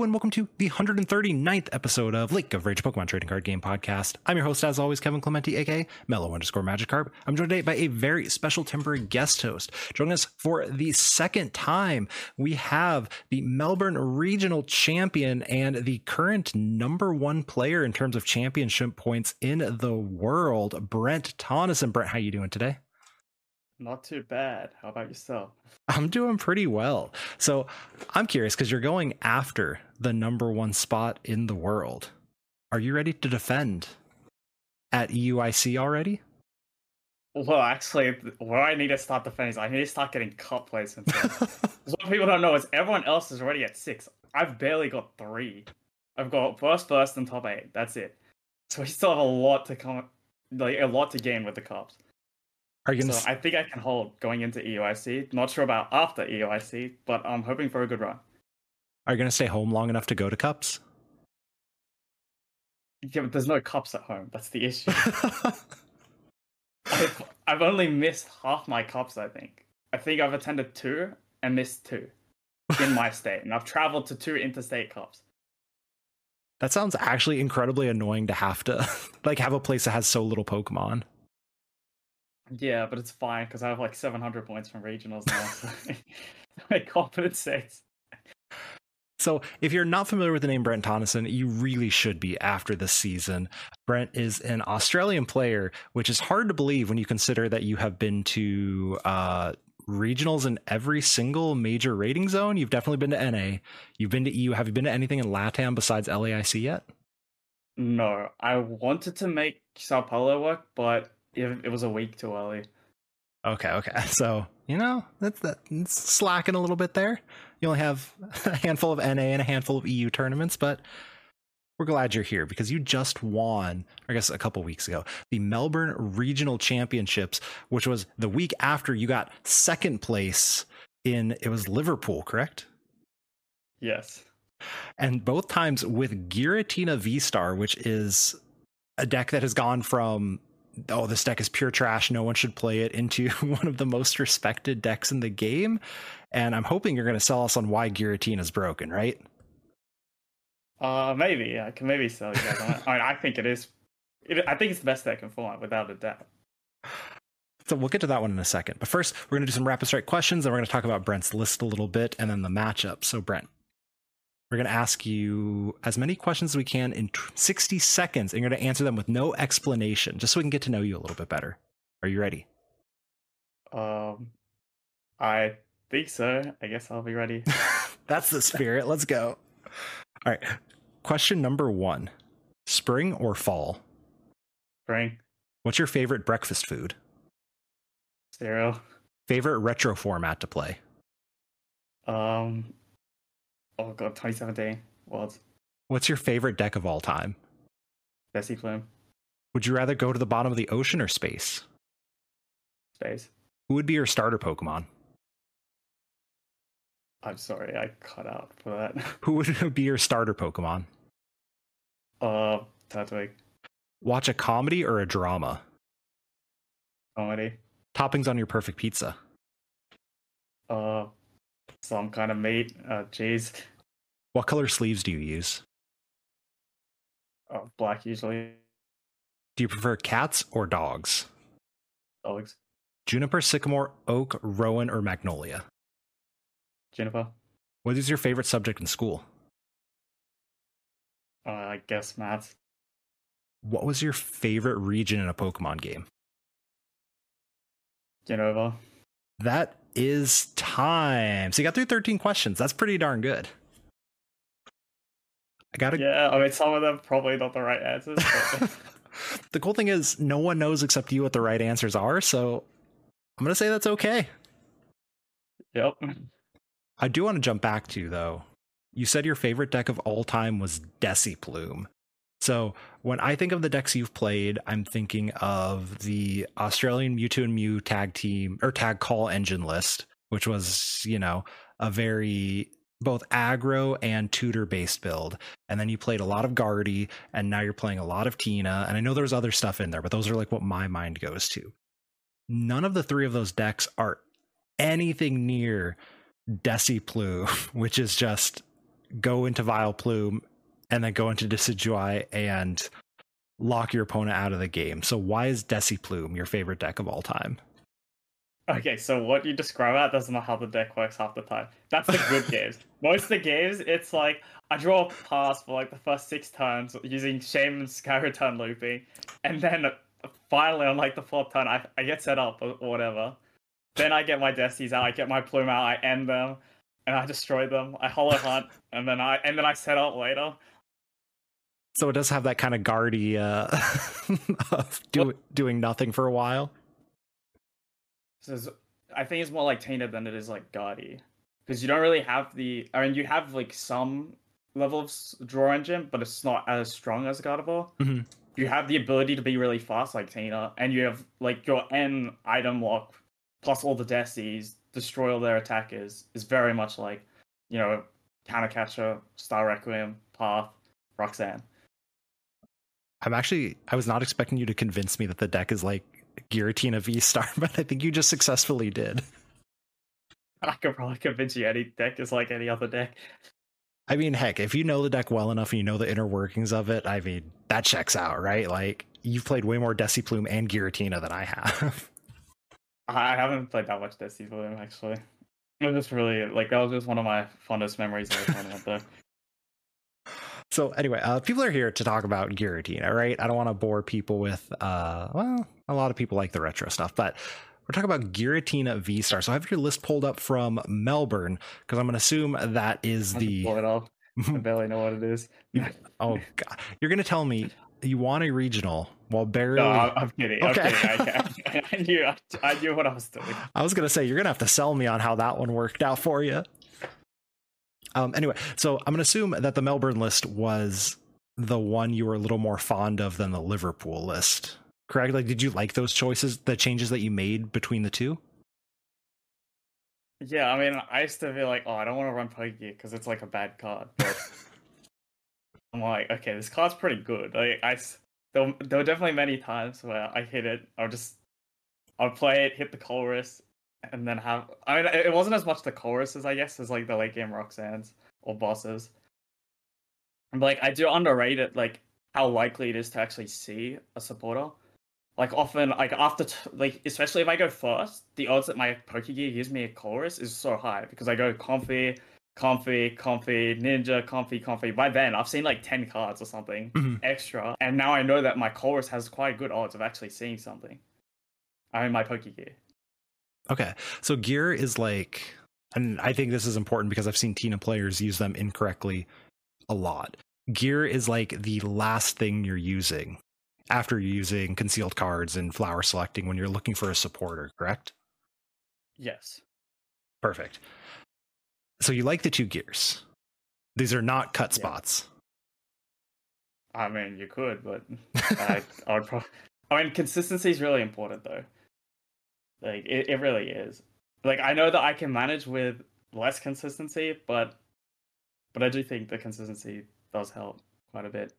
And welcome to the 139th episode of Lake of Rage Pokemon Trading Card Game Podcast. I'm your host, as always, Kevin Clementi, aka Mellow underscore Magikarp. I'm joined today by a very special temporary guest host. Joining us for the second time, we have the Melbourne Regional Champion and the current number one player in terms of championship points in the world, Brent Tonnison. Brent, how are you doing today? Not too bad. How about yourself? I'm doing pretty well. So I'm curious because you're going after the number one spot in the world. Are you ready to defend at EUIC already? Well, actually, where I need to start defending is I need to start getting cup placements. what people don't know is everyone else is already at six. I've barely got three. I've got first, first, and top eight. That's it. So we still have a lot to come, like a lot to gain with the cups. Are you gonna? So I think I can hold going into EUIC. Not sure about after EUIC, but I'm hoping for a good run. Are you gonna stay home long enough to go to cups? Yeah, but there's no cups at home. That's the issue. I've, I've only missed half my cups. I think. I think I've attended two and missed two in my state, and I've traveled to two interstate cups. that sounds actually incredibly annoying to have to like have a place that has so little Pokemon. Yeah, but it's fine because I have like 700 points from regionals now. So my compensates. So, if you're not familiar with the name Brent Tonnison, you really should be after this season. Brent is an Australian player, which is hard to believe when you consider that you have been to uh, regionals in every single major rating zone. You've definitely been to NA. You've been to EU. Have you been to anything in LATAM besides LAIC yet? No, I wanted to make Sao Paulo work, but it, it was a week too early. Okay, okay. So, you know, that's that it's slacking a little bit there. You only have a handful of NA and a handful of EU tournaments, but we're glad you're here because you just won, I guess a couple weeks ago, the Melbourne Regional Championships, which was the week after you got second place in it was Liverpool, correct? Yes. And both times with Giratina V Star, which is a deck that has gone from oh this deck is pure trash no one should play it into one of the most respected decks in the game and i'm hoping you're going to sell us on why Giratina is broken right Uh, maybe I can maybe sell you guys on it. I, mean, I think it is. It, I think it's the best deck in format without a doubt. so we'll get to that one in a second but first we're going to do some rapid strike questions and we're going to talk about brent's list a little bit and then the matchup so brent we're going to ask you as many questions as we can in 60 seconds and you're going to answer them with no explanation just so we can get to know you a little bit better are you ready Um, I think so. I guess I'll be ready. That's the spirit. Let's go. All right. Question number one Spring or fall? Spring What's your favorite breakfast food? cereal. Favorite retro format to play? Um, oh god, 2017 Worlds. What's your favorite deck of all time? Desi Plume Would you rather go to the bottom of the ocean or space? space. Who would be your starter Pokemon? I'm sorry, I cut out for that. Who would be your starter Pokemon? Uh, Turtwig Watch a comedy or a drama? comedy. Toppings on your perfect pizza? Uh, some kind of meat. Uh, cheese. What color sleeves do you use? Uh, black usually. Do you prefer cats or dogs? Dogs. Juniper, sycamore, oak, rowan, or magnolia? Juniper. What is your favorite subject in school? Uh, I guess math. What was your favorite region in a Pokemon game? Genova. That is time. So you got through 13 questions. That's pretty darn good. I got to Yeah, I mean some of them probably not the right answers. But the cool thing is, no one knows except you what the right answers are. So I'm going to say that's okay. Yep. I do want to jump back to, though. You said your favorite deck of all time was Deciplume. So when I think of the decks you've played, I'm thinking of the Australian Mewtwo and Mew tag team or tag call engine list, which was, you know, a very both aggro and tutor based build. And then you played a lot of Guardy, and now you're playing a lot of Tina. And I know there's other stuff in there, but those are like what my mind goes to. None of the three of those decks are anything near Desi Plume, which is just go into Vileplume and then go into Decidueye and lock your opponent out of the game. So why is Desi Plume your favorite deck of all time? Okay, so what you describe that doesn't know how the deck works half the time. That's the good games. Most of the games, it's like I draw a pass for like the first six turns using Shaymin's Sky Return looping, and then finally on like the fourth turn, I, I get set up or whatever. Then I get my Desies out, I get my Plume out, I N them, and I destroy them. I Hollow Hunt, and then I and then I set up later. So it does have that kind of guardy uh, of do, doing nothing for a while. So I think it's more like tainted than it is like gaudy, because you don't really have the. I mean, you have like some level of draw engine, but it's not as strong as Gardevoir. Mm-hmm. You have the ability to be really fast, like Tina, and you have like your N item lock plus all the Desies, destroy all their attackers is very much like, you know, Countercatcher, Star Requiem, Path, Roxanne. I'm actually I was not expecting you to convince me that the deck is like Giratina V Star, but I think you just successfully did. I could probably convince you any deck is like any other deck. I mean, heck, if you know the deck well enough and you know the inner workings of it, I mean, that checks out, right? Like, you've played way more Desi Plume and Giratina than I have. I haven't played that much Desi Plume, actually. It was just really, like, that was just one of my fondest memories of the tournament, though. So anyway, uh, people are here to talk about Giratina, right? I don't want to bore people with, uh, well, a lot of people like the retro stuff, but we're talking about Giratina V Star. So I have your list pulled up from Melbourne because I'm going to assume that is the. Pull it up. I barely know what it is. oh god, you're going to tell me you want a regional while barely. No, I'm kidding. Okay. I'm kidding. I, I, knew, I, I knew what I was doing. I was going to say you're going to have to sell me on how that one worked out for you. Um, anyway, so I'm going to assume that the Melbourne list was the one you were a little more fond of than the Liverpool list. Correct? Like, did you like those choices, the changes that you made between the two? Yeah, I mean, I used to be like, oh, I don't want to run Pokegear because it's like a bad card. But I'm like, okay, this card's pretty good. Like, I there, there were definitely many times where I hit it. I'll just, I'll play it, hit the Colress, and then have I mean it wasn't as much the Colresses I guess as like the late game Roxanne's or bosses. But like I do underrate it like how likely it is to actually see a supporter. Like often like after t- like especially if I go first, the odds that my Pokegear gives me a Colress is so high because I go Comfey, Comfey, Comfey, ninja, Comfey, Comfey. By then I've seen like ten cards or something mm-hmm. extra. And now I know that my Colress has quite good odds of actually seeing something. I mean my Pokegear. Okay. So gear is like, and I think this is important because I've seen Tina players use them incorrectly a lot. Gear is like the last thing you're using after using concealed cards and flower selecting when you're looking for a supporter, correct? Yes. Perfect. So you like the two gears. These are not cut spots. I mean, you could, but I, I would probably. I mean, consistency is really important, though. Like it, it really is. Like I know that I can manage with less consistency, but but I do think the consistency does help quite a bit.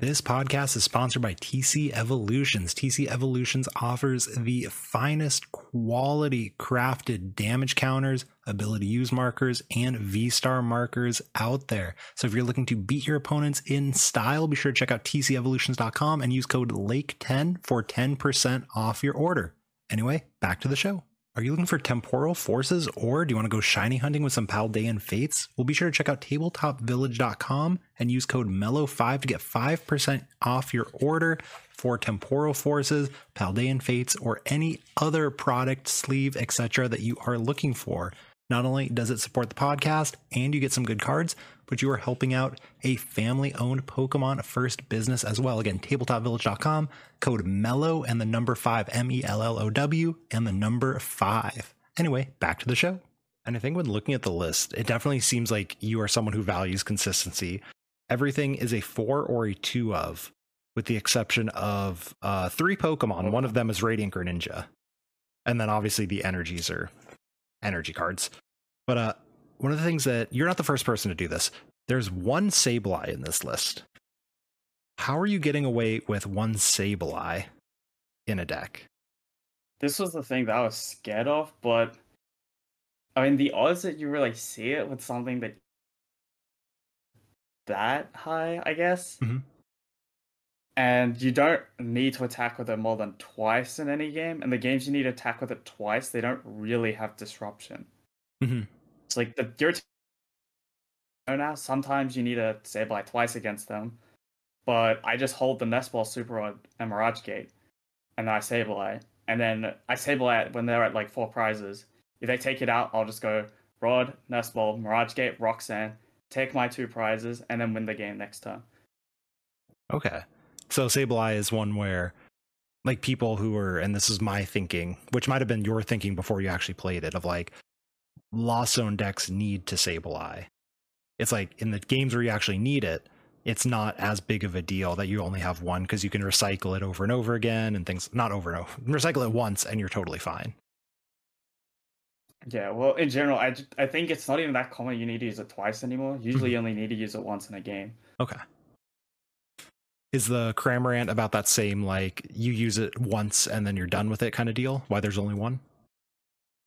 This podcast is sponsored by TC Evolutions. TC Evolutions offers the finest quality crafted damage counters, ability use markers, and V star markers out there. So if you're looking to beat your opponents in style, be sure to check out tcevolutions.com and use code LAKE10 for 10% off your order. Anyway, back to the show. Are you looking for temporal forces or do you want to go shiny hunting with some Paldean fates? Well, be sure to check out tabletopvillage.com and use code MELLOW5 to get 5% off your order for temporal forces, Paldean fates, or any other product, sleeve, etc. that you are looking for. Not only does it support the podcast and you get some good cards, but you are helping out a family owned Pokemon first business as well. Again, tabletopvillage.com, code MELLOW and the number five, M E L L O W, and the number five. Anyway, back to the show. And I think when looking at the list, it definitely seems like you are someone who values consistency. Everything is a four or a two of, with the exception of uh, three Pokemon. One of them is Radiant Greninja. And then obviously the energies are energy cards. But uh, one of the things that you're not the first person to do this. There's one Sableye in this list. How are you getting away with one Sableye in a deck? This was the thing that I was scared of, but I mean, the odds that you really see it with something that that high, I guess. Mhm. And you don't need to attack with it more than twice in any game. And the games you need to attack with it twice, they don't really have disruption. Mhm. It's like the your now. Sometimes you need to Sableye twice against them, but I just hold the Nest Ball Super Rod and Mirage Gate, and then I Sableye, and then I Sableye when they're at like four prizes. If they take it out, I'll just go Rod, Nest Ball, Mirage Gate, Roxanne, take my two prizes, and then win the game next turn. Okay. So Sableye is one where like people who are and this is my thinking, which might have been your thinking before you actually played it, of like lost zone decks need to Sableye. It's like in the games where you actually need it, it's not as big of a deal that you only have one because you can recycle it over and over again and things not over and over. Recycle it once and you're totally fine. Yeah, well, in general, I, I think it's not even that common you need to use it twice anymore. Usually, mm-hmm. you only need to use it once in a game. Okay. Is the Cramorant about that same like you use it once and then you're done with it kind of deal? Why there's only one?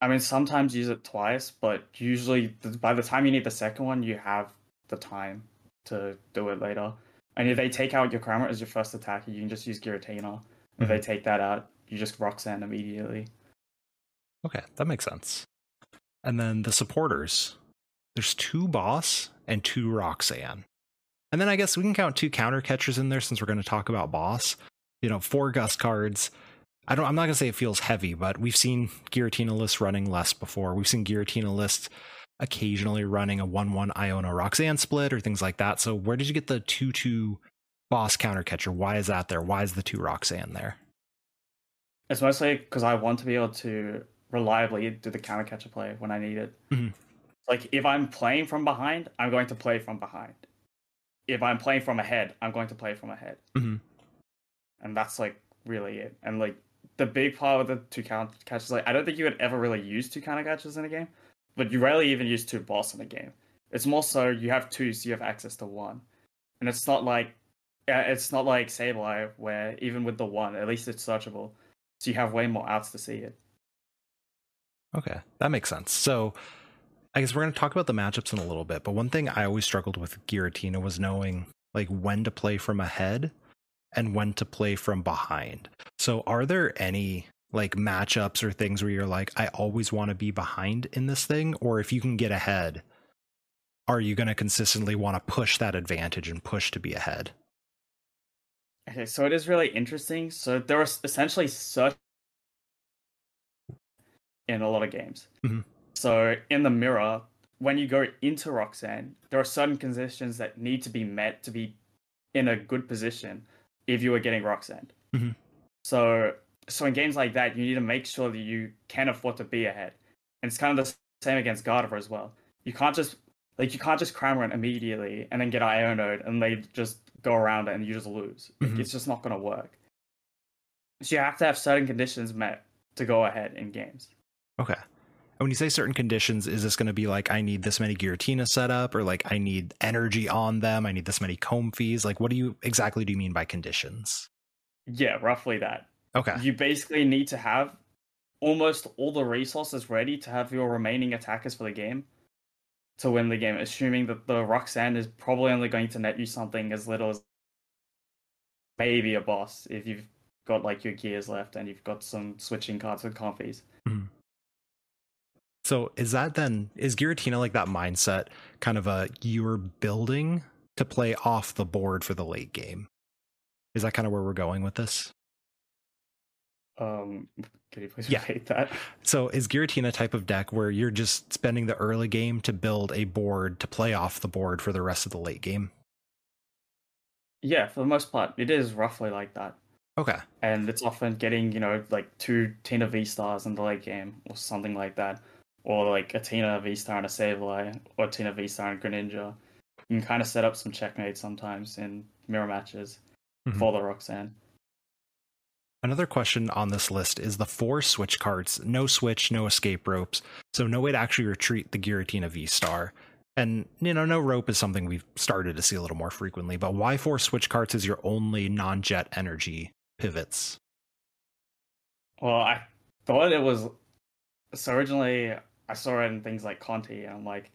I mean, sometimes use it twice, but usually by the time you need the second one, you have the time to do it later. And if they take out your Cramorant as your first attacker, you can just use Giratina. If they mm-hmm. take that out, you just Roxanne immediately. Okay, that makes sense. And then the supporters. There's two boss and two Roxanne. And then I guess we can count two counter catchers in there since we're going to talk about boss. You know, four Gust cards. I don't I'm not going to say it feels heavy, but we've seen Giratina lists running less before. We've seen Giratina lists occasionally running a 1-1 Iono Roxanne split or things like that. So where did you get the 2-2 boss counter catcher? Why is that there? Why is the two Roxanne there? It's mostly because I want to be able to reliably do the counter catcher play when I need it. Mhm. Like if I'm playing from behind, I'm going to play from behind. If I'm playing from ahead, I'm going to play from ahead. Mhm. And that's like really it. And like the big part of the two counter catches, like I don't think you would ever really use two counter catches in a game, but you rarely even use two boss in a game. It's more so you have two, so you have access to one, and it's not like it's not like Sableye where even with the one, at least it's searchable, so you have way more outs to see it. Okay, that makes sense. So I guess we're going to talk about the matchups in a little bit, but one thing I always struggled with Giratina was knowing like when to play from ahead and when to play from behind. So are there any like matchups or things where you're like I always want to be behind in this thing or if you can get ahead are you going to consistently want to push that advantage and push to be ahead? Okay, so it is really interesting. So there are essentially such in a lot of games. Mhm. So in the mirror, when you go into Roxanne, there are certain conditions that need to be met to be in a good position if you are getting Roxanne. Mhm. So so in games like that, you need to make sure that you can afford to be ahead. And it's kind of the same against Gardevoir as well. You can't just like you can't just Cramorant immediately and then get Ionode and they just go around it and you just lose. Like, Mhm. It's just not going to work. So you have to have certain conditions met to go ahead in games. Okay. And when you say certain conditions, is this going to be like I need this many Giratina set up, or like I need energy on them, I need this many Comfeys? Like, what do you exactly do you mean by conditions? Yeah, roughly that. Okay. You basically need to have almost all the resources ready to have your remaining attackers for the game to win the game, assuming that the Roxanne is probably only going to net you something as little as maybe a boss if you've got like your gears left and you've got some switching cards with Comfeys. So is that then is Giratina like that mindset kind of a you're building to play off the board for the late game? Is that kind of where we're going with this? Um, can you please Yeah. repeat that? So is Giratina type of deck where you're just spending the early game to build a board to play off the board for the rest of the late game? Yeah, for the most part, it is roughly like that. Okay. and it's often getting you know like two Tina V stars in the late game or something like that, or like a Tina V star and a Sableye, or Tina V star and Greninja. You can kind of set up some checkmates sometimes in mirror matches Mhm. for the Roxanne. Another question on this list is the four switch cards. No switch, no escape ropes. So no way to actually retreat the Giratina V Star. And you know, no rope is something we've started to see a little more frequently, but why four switch cards is your only non-jet energy pivots? Well, I thought it was so originally I saw it in things like Conti, and I'm like,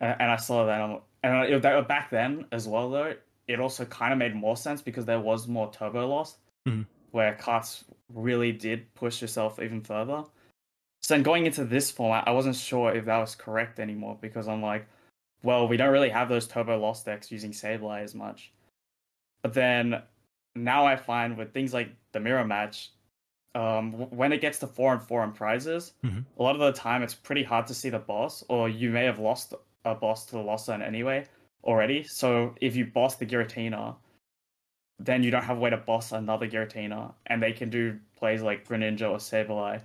and and I saw that, I'm, and it, that, back then as well though, it also kind of made more sense because there was more turbo loss, Mhm. where carts really did push yourself even further. So then going into this format, I wasn't sure if that was correct anymore because I'm like, well, we don't really have those turbo loss decks using Sableye as much. But then now I find with things like the mirror match, um, when it gets to four and four in prizes, Mhm. a lot of the time it's pretty hard to see the boss, or you may have lost a boss to the lost zone anyway already. So if you boss the Giratina, then you don't have a way to boss another Giratina, and they can do plays like Greninja or Sableye.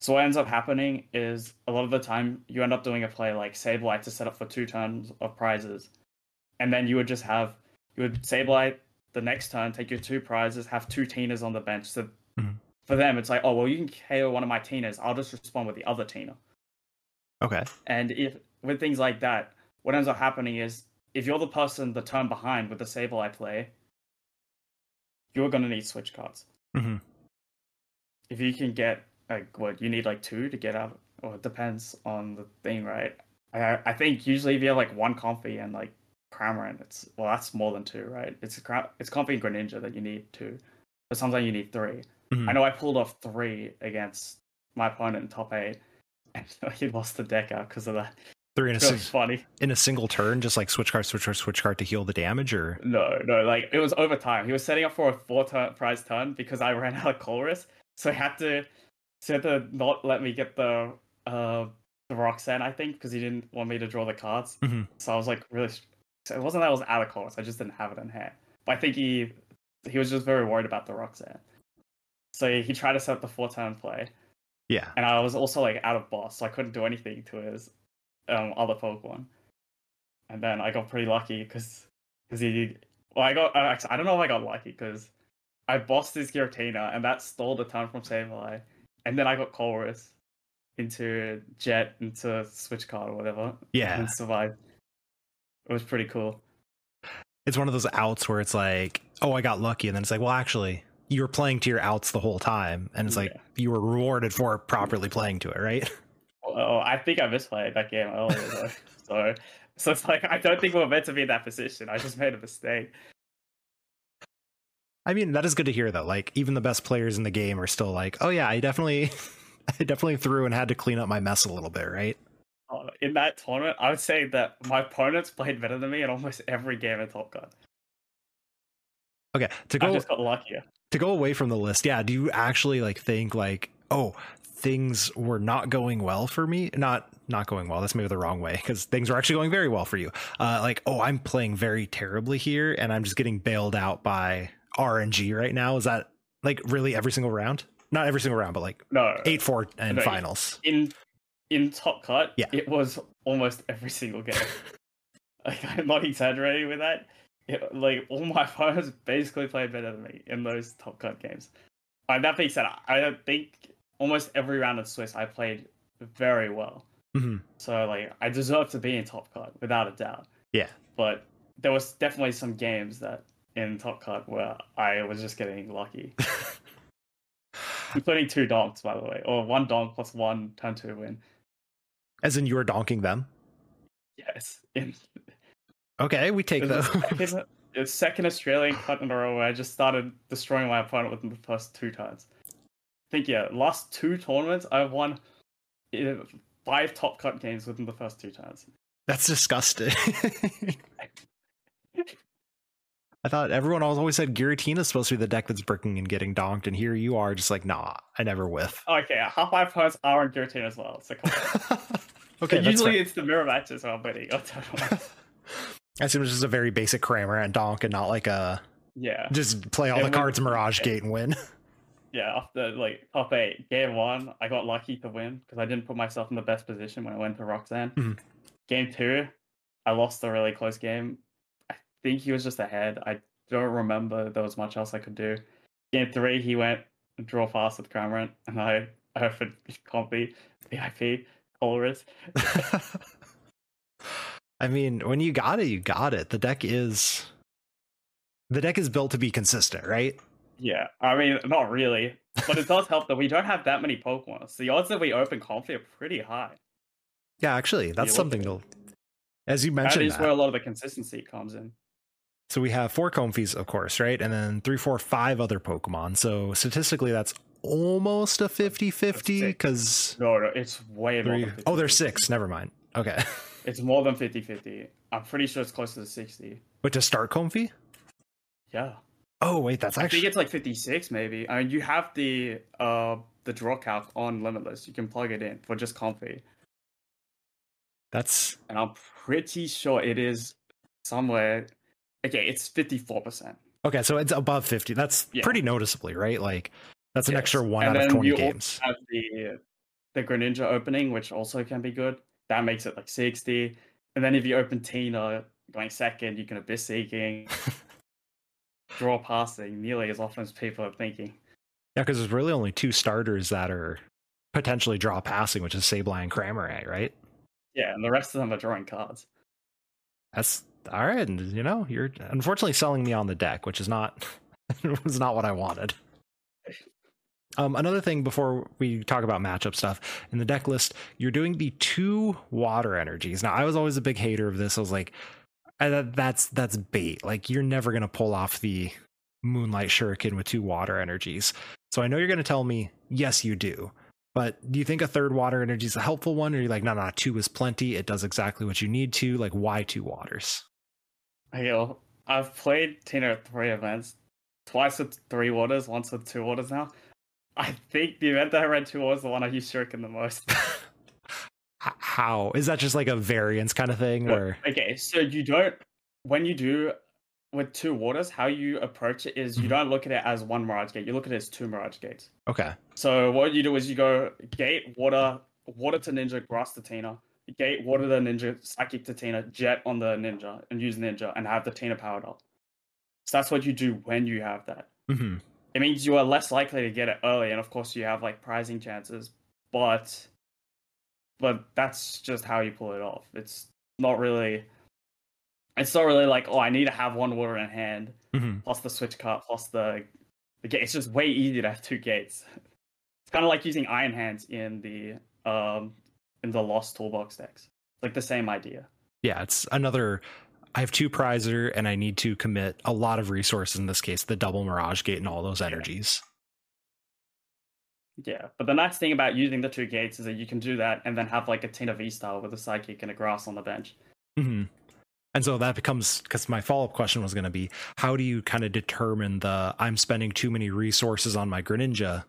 So what ends up happening is a lot of the time you end up doing a play like Sableye to set up for two turns of prizes, and then you would just have you would Sableye the next turn, take your two prizes, have two Tinas on the bench. So Mhm. For them, it's like, oh well, you can KO one of my Tinas. I'll just respond with the other Tina. Okay. And if with things like that, what ends up happening is if you're the person the turn behind with the Sableye play, you're gonna need switch cards. hmm If you can get like what you need like two to get out, or it depends on the thing, right? I I think usually if you have like one Comfey and like Cramorant, it's well that's more than two, right? It's it's Comfey and Greninja that you need two, but sometimes you need 3 Mhm. I know I pulled off three against my opponent in top eight, and he lost the deck out because of that. Three in a, It was si- funny. in a single turn, just like switch card, switch card, switch card to heal the damage, or No, no, like it was over time. He was setting up for a four turn prize turn because I ran out of Colress, so he had to so he had to not let me get the uh the Roxanne, I think, because he didn't want me to draw the cards. Mhm. So I was like really so it wasn't that I was out of Colress, I just didn't have it in hand. But I think he he was just very worried about the Roxanne. So he tried to set up the four turn play. yeah. And I was also like out of boss, so I couldn't do anything to his um, other Pokemon. And then I got pretty lucky because because he, well, I got uh, actually, I don't know if I got lucky because I bossed his Giratina and that stole the turn from Sableye, and then I got Colress into Jet into Switch Card or whatever, Yeah. and survived. It was pretty cool. It's one of those outs where it's like, oh, I got lucky, and then it's like, well, actually, you were playing to your outs the whole time, and it's like you were rewarded for properly playing to it, right? Oh, I think I misplayed that game earlier so, so it's like I don't think we we're meant to be in that position. I just made a mistake. I mean, that is good to hear though. Like even the best players in the game are still like, oh yeah, I definitely, I definitely threw and had to clean up my mess a little bit, right? Uh, in that tournament, I would say that my opponents played better than me in almost every game in Top Cut. Okay, to I go just got luckier. to go away from the list, yeah. Do you actually like think like, oh, things were not going well for me? Not not going well. That's maybe the wrong way because things were actually going very well for you. Uh, like, oh, I'm playing very terribly here, and I'm just getting bailed out by RNG right now. Is that like really every single round? Not every single round, but like No, eight four and No, finals. in in Top Cut, Yeah. it was almost every single game. like I'm not exaggerating with that. Like all my opponents basically played better than me in those Top Cut games. And that being said, I don't think almost every round of Swiss I played very well. hmm So like I deserve to be in Top Cut without a doubt. Yeah. But there was definitely some games that in Top Cut where I was just getting lucky. Including two donks, by the way. Or one donk plus one turn two win. As in you were donking them. Yes. In Okay, we take the those. second, second Australian cut in a row where I just started destroying my opponent within the first two turns. I think yeah, last two tournaments I've won five top cut games within the first two turns. That's disgusting. I thought everyone always said Giratina is supposed to be the deck that's bricking and getting donked, and here you are just like, nah, I never whiff. Oh, okay, half my opponents are on Giratina as well. So okay, usually it's the mirror matches I'm winning. I. Assume it's just a very basic Cramorant donk and not like a yeah, just play all the cards Mirage Gate and win. yeah. After like top eight, game one, I got lucky to win because I didn't put myself in the best position when I went to Roxanne. Mhm. Game two, I lost a really close game. I think he was just ahead. I don't remember there was much else I could do. Game three, he went draw fast with Cramorant, and I I offered Comfey, VIP, Colress. I mean, when you got it, you got it. The deck is the deck is built to be consistent, right? Yeah, I mean, not really, but it does help that we don't have that many Pokemon. So the odds that we open Comfey are pretty high. Yeah, actually, that's something to. As you mentioned, is that. where a lot of the consistency comes in. so we have four Comfeys, of course, right? And then three, four, five other Pokemon. So statistically, that's almost a 50 50 because. No, no, it's way more. Three, 50, oh, there's six. Never mind. Okay. It's more than 50 50. I'm pretty sure it's closer to 60. But to start Comfey? Yeah. Oh, wait, that's I think actually. it's like 56 maybe. I mean, you have the uh the draw calc on Limitless. You can plug it in for just Comfey. That's. And I'm pretty sure it is somewhere. Okay, it's 54%. Okay, so it's above 50. That's Yeah. pretty noticeably, right? Like, that's an Yes. extra one And out of then 20 you also games. have the the Greninja opening, which also can be good. That makes it like 60. And then if you open Tina going second, you can Abyss Seeking, draw passing nearly as often as people are thinking. Yeah, because there's really only two starters that are potentially draw passing, which is Sableye and Cramorant, right? Yeah, and the rest of them are drawing cards. That's all right. And you know, you're unfortunately selling me on the deck, which is not was not what I wanted. Um, another thing before we talk about matchup stuff in the deck list, you're doing the two water energies. Now, I was always a big hater of this. I was like, that's that's bait. Like you're never gonna pull off the Moonlight Shuriken with two water energies. So I know you're gonna tell me yes, you do. But do you think a third water energy is a helpful one, or you're you like, no, no, two is plenty. It does exactly what you need to. Like, why two waters? I know, I've played Tina at three events, twice with three waters, once with two waters now. I think the event that I two waters is the one I use Shuriken the most. How is that just like a variance kind of thing, or Okay, so you don't when you do with two waters, how you approach it is you Mhm. don't look at it as one Mirage Gate. You look at it as two Mirage Gates. okay, So what you do is you go Gate, Water, Water to Ninja, Grass to Tina, Gate, Water to Ninja, Psychic to Tina, Jet on the Ninja, and use Ninja and have the Tina powered up. So that's what you do when you have that. hmm It means you are less likely to get it early, and of course you have like prizing chances, but but that's just how you pull it off. It's not really it's not really like, oh I need to have one water in hand, hmm plus the switch cut, plus the the gate. It's just way easier to have two gates. It's kinda like using iron hands in the um in the lost toolbox decks. Like the same idea. yeah, it's another. I have two prizer, and I need to commit a lot of resources. In this case, the double Mirage Gate and all those energies. Yeah, but the nice thing about using the two gates is that you can do that and then have like a Tina V style with a psychic and a grass on the bench. hmm And so that becomes because my follow up question was going to be how do you kind of determine the I'm spending too many resources on my Greninja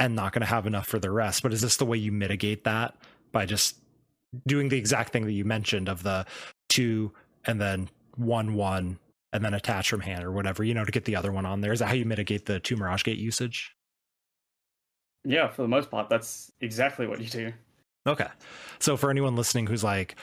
and not going to have enough for the rest? But is this the way you mitigate that by just doing the exact thing that you mentioned of the two and then one one and then attach from hand or whatever, you know, to get the other one on there? Is that how you mitigate the two Mirage Gate usage? Yeah, for the most part, that's exactly what you do. Okay. So for anyone listening who's like,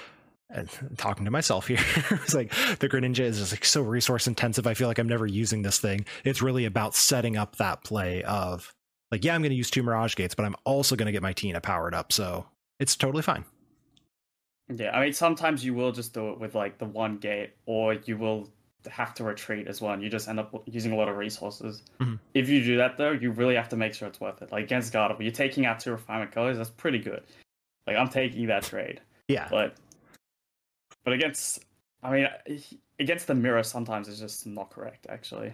and talking to myself here, it's like the Greninja is just like so resource intensive. I feel like I'm never using this thing. It's really about setting up that play of like, yeah, I'm going to use two Mirage Gates, but I'm also going to get my Tina powered up. So it's totally fine. Yeah, I mean, sometimes you will just do it with like the one gate, or you will have to retreat as well, and you just end up using a lot of resources. Mhm. If you do that though, you really have to make sure it's worth it. Like against Gardevoir, you're taking out two refinement colors, that's pretty good. Like I'm taking that trade, Yeah. but but against, I mean, against the mirror, sometimes it's just not correct actually.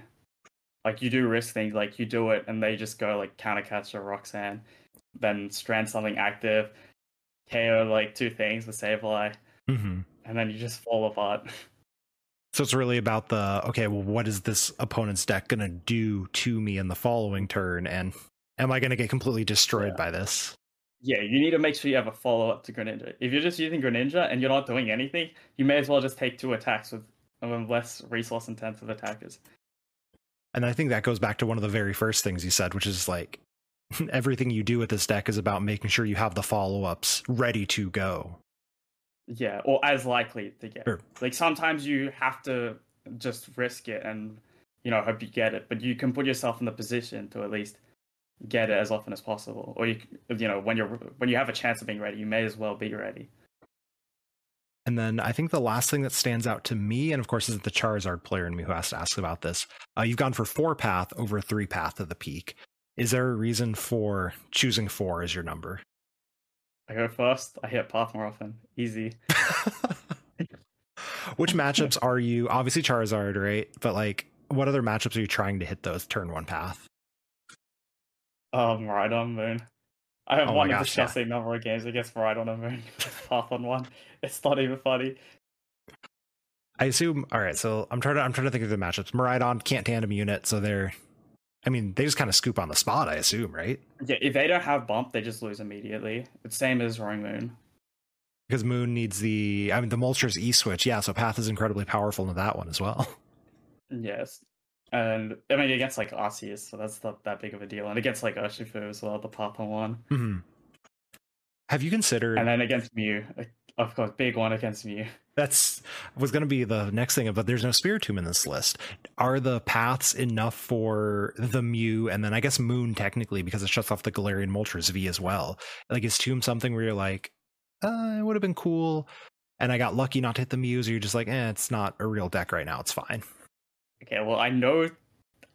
Like you do risk things, like you do it, and they just go like counter catch or Roxanne, then strand something active, KO like two things with Sableye hmm and then you just fall apart. So it's really about the okay, well, what is this opponent's deck gonna do to me in the following turn, and am I gonna get completely destroyed Yeah. by this? Yeah, you need to make sure you have a follow up to Greninja. If you're just using Greninja and you're not doing anything, you may as well just take two attacks with um, less resource intensive attackers. And I think that goes back to one of the very first things you said, which is like everything you do with this deck is about making sure you have the follow ups ready to go. Yeah, or as likely to get. Sure. Like sometimes you have to just risk it and you know hope you get it, but you can put yourself in the position to at least get it as often as possible. Or you you know when you're when you have a chance of being ready, you may as well be ready. And then I think the last thing that stands out to me, and of course, is the Charizard player in me who has to ask about this. Uh, you've gone for four path over three path at the peak. Is there a reason for choosing four as your number? I go first. I hit path more often. Easy. Which matchups are you? Obviously Charizard, right? But like, what other matchups are you trying to hit those turn one path? Um, Roaring Moon. I have Oh won a gosh, yeah. disgusting number of games against right on a moon. path on one. It's not even funny. I assume. All right, so I'm trying to I'm trying to think of the matchups. Miraidon can't tandem unit, so they're. I mean, they just kind of scoop on the spot. I assume, right? Yeah, if they don't have bump, they just lose immediately. It's same as Roaring Moon. Because Moon needs the. I mean, the Moltres E switch. Yeah, so Path is incredibly powerful in that one as well. Yes. And I mean against like Arceus, so that's not that big of a deal. And against like Urshifu as well, the Papa one. hmm Have you considered? And then against Mew, of course, big one against Mew. That's was going to be the next thing, but there's no Spiritomb in this list. Are the paths enough for the Mew and then I guess Moon technically because it shuts off the Galarian Moltres V as well? Like is Tomb something where you're like, uh, it would have been cool, and I got lucky not to hit the Mews, or you're just like, eh, it's not a real deck right now. It's fine. Okay, well I know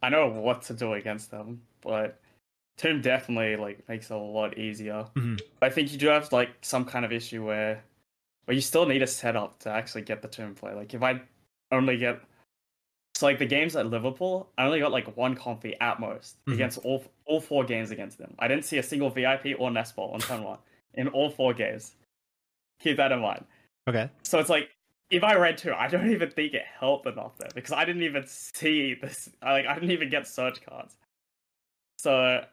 I know what to do against them, but Tomb definitely like makes it a lot easier. Mhm. I think you do have like some kind of issue where where you still need a setup to actually get the turn play. Like if I only get so like the games at Liverpool, I only got like one Comfey at most Mhm. against all all four games against them. I didn't see a single VIP or nest ball on turn one in all four games. Keep that in mind. Okay. So it's like if I read two, I don't even think it helped enough there because I didn't even see this. Like I didn't even get search cards. So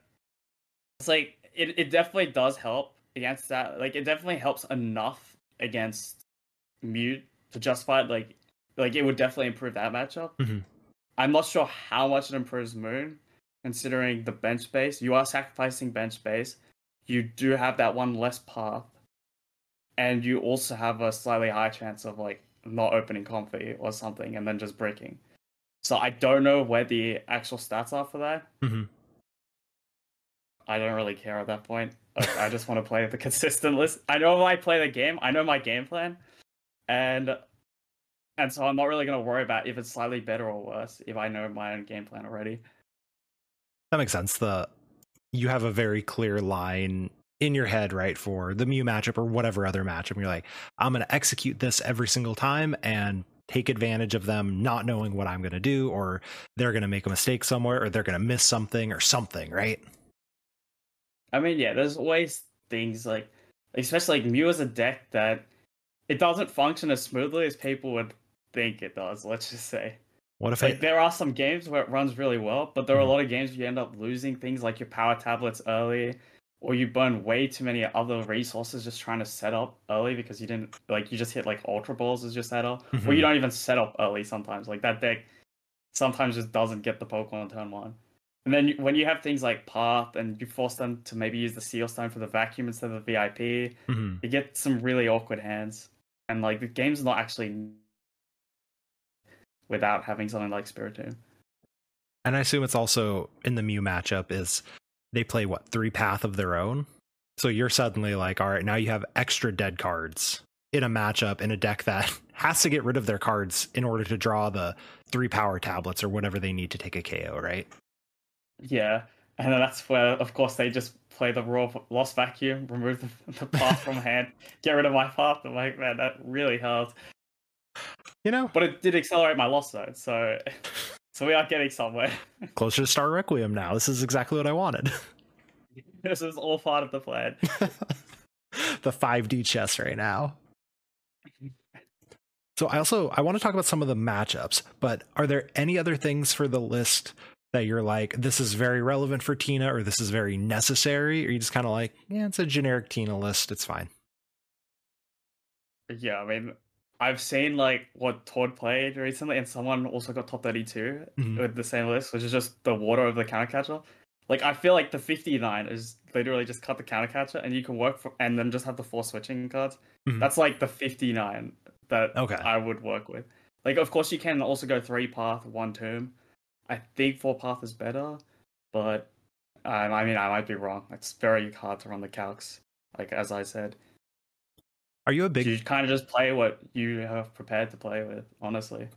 it's like it, it definitely does help against that. Like it definitely helps enough against Mute to justify it. Like like it would definitely improve that matchup. Mhm. I'm not sure how much it improves Moon, considering the bench space. You are sacrificing bench space. You do have that one less path and you also have a slightly higher chance of like not opening Comfey or something and then just breaking. So I don't know where the actual stats are for that. Mhm. I don't really care at that point. I, I just want to play the consistent list. I know I play the game, I know my game plan, and and so I'm not really gonna worry about if it's slightly better or worse if I know my own game plan already. That makes sense. The you have a very clear line in your head, right, for the Mew matchup or whatever other matchup. You're like, I'm going to execute this every single time and take advantage of them not knowing what I'm going to do, or they're going to make a mistake somewhere, or they're going to miss something or something, right? I mean, yeah, there's always things like, especially like Mew is a deck that it doesn't function as smoothly as people would think it does. Let's just say, What if like I? there are some games where it runs really well, but there are a lot of games where you end up losing things like your power tablets early, or you burn way too many other resources just trying to set up early because you didn't like you just hit like ultra balls as your setup, or Mhm. you don't even set up early sometimes. Like that deck sometimes just doesn't get the Pokemon on turn one. And then when you have things like Path and you force them to maybe use the Seal Stone for the vacuum instead of the VIP, Mhm. you get some really awkward hands. And like the game's not actually without having something like Spiritomb. And I assume it's also in the Mew matchup is they play what three path of their own. So you're suddenly like, all right, now you have extra dead cards in a matchup in a deck that has to get rid of their cards in order to draw the three power tablets or whatever they need to take a KO, right? Yeah. And then that's where, of course, they just play the raw lost vacuum, remove the, the path from hand, get rid of my path. I'm like, man, that really helped. You know, But it did accelerate my loss though, so so we are getting somewhere. closer to Star Requiem now. This is exactly what I wanted. this is all part of the plan. the 5D chess right now. So I also I want to talk about some of the matchups, but are there any other things for the list that you're like, this is very relevant for Tina or this is very necessary? Or you just kind of like, yeah, it's a generic Tina list, it's fine. Yeah, I mean, I've seen like what Todd played recently, and someone also got top 32 Mhm. with the same list, which is just the water of the counter catcher. Like, I feel like the 59 is literally just cut the counter catcher, and you can work for, and then just have the four switching cards. Mhm. That's like the 59 that Okay. I would work with. Like, of course, you can also go three path, one tomb. I think four path is better, but um, I mean, I might be wrong. It's very hard to run the calcs, like as I said. Are you a big You kind of just play what you have prepared to play with, honestly.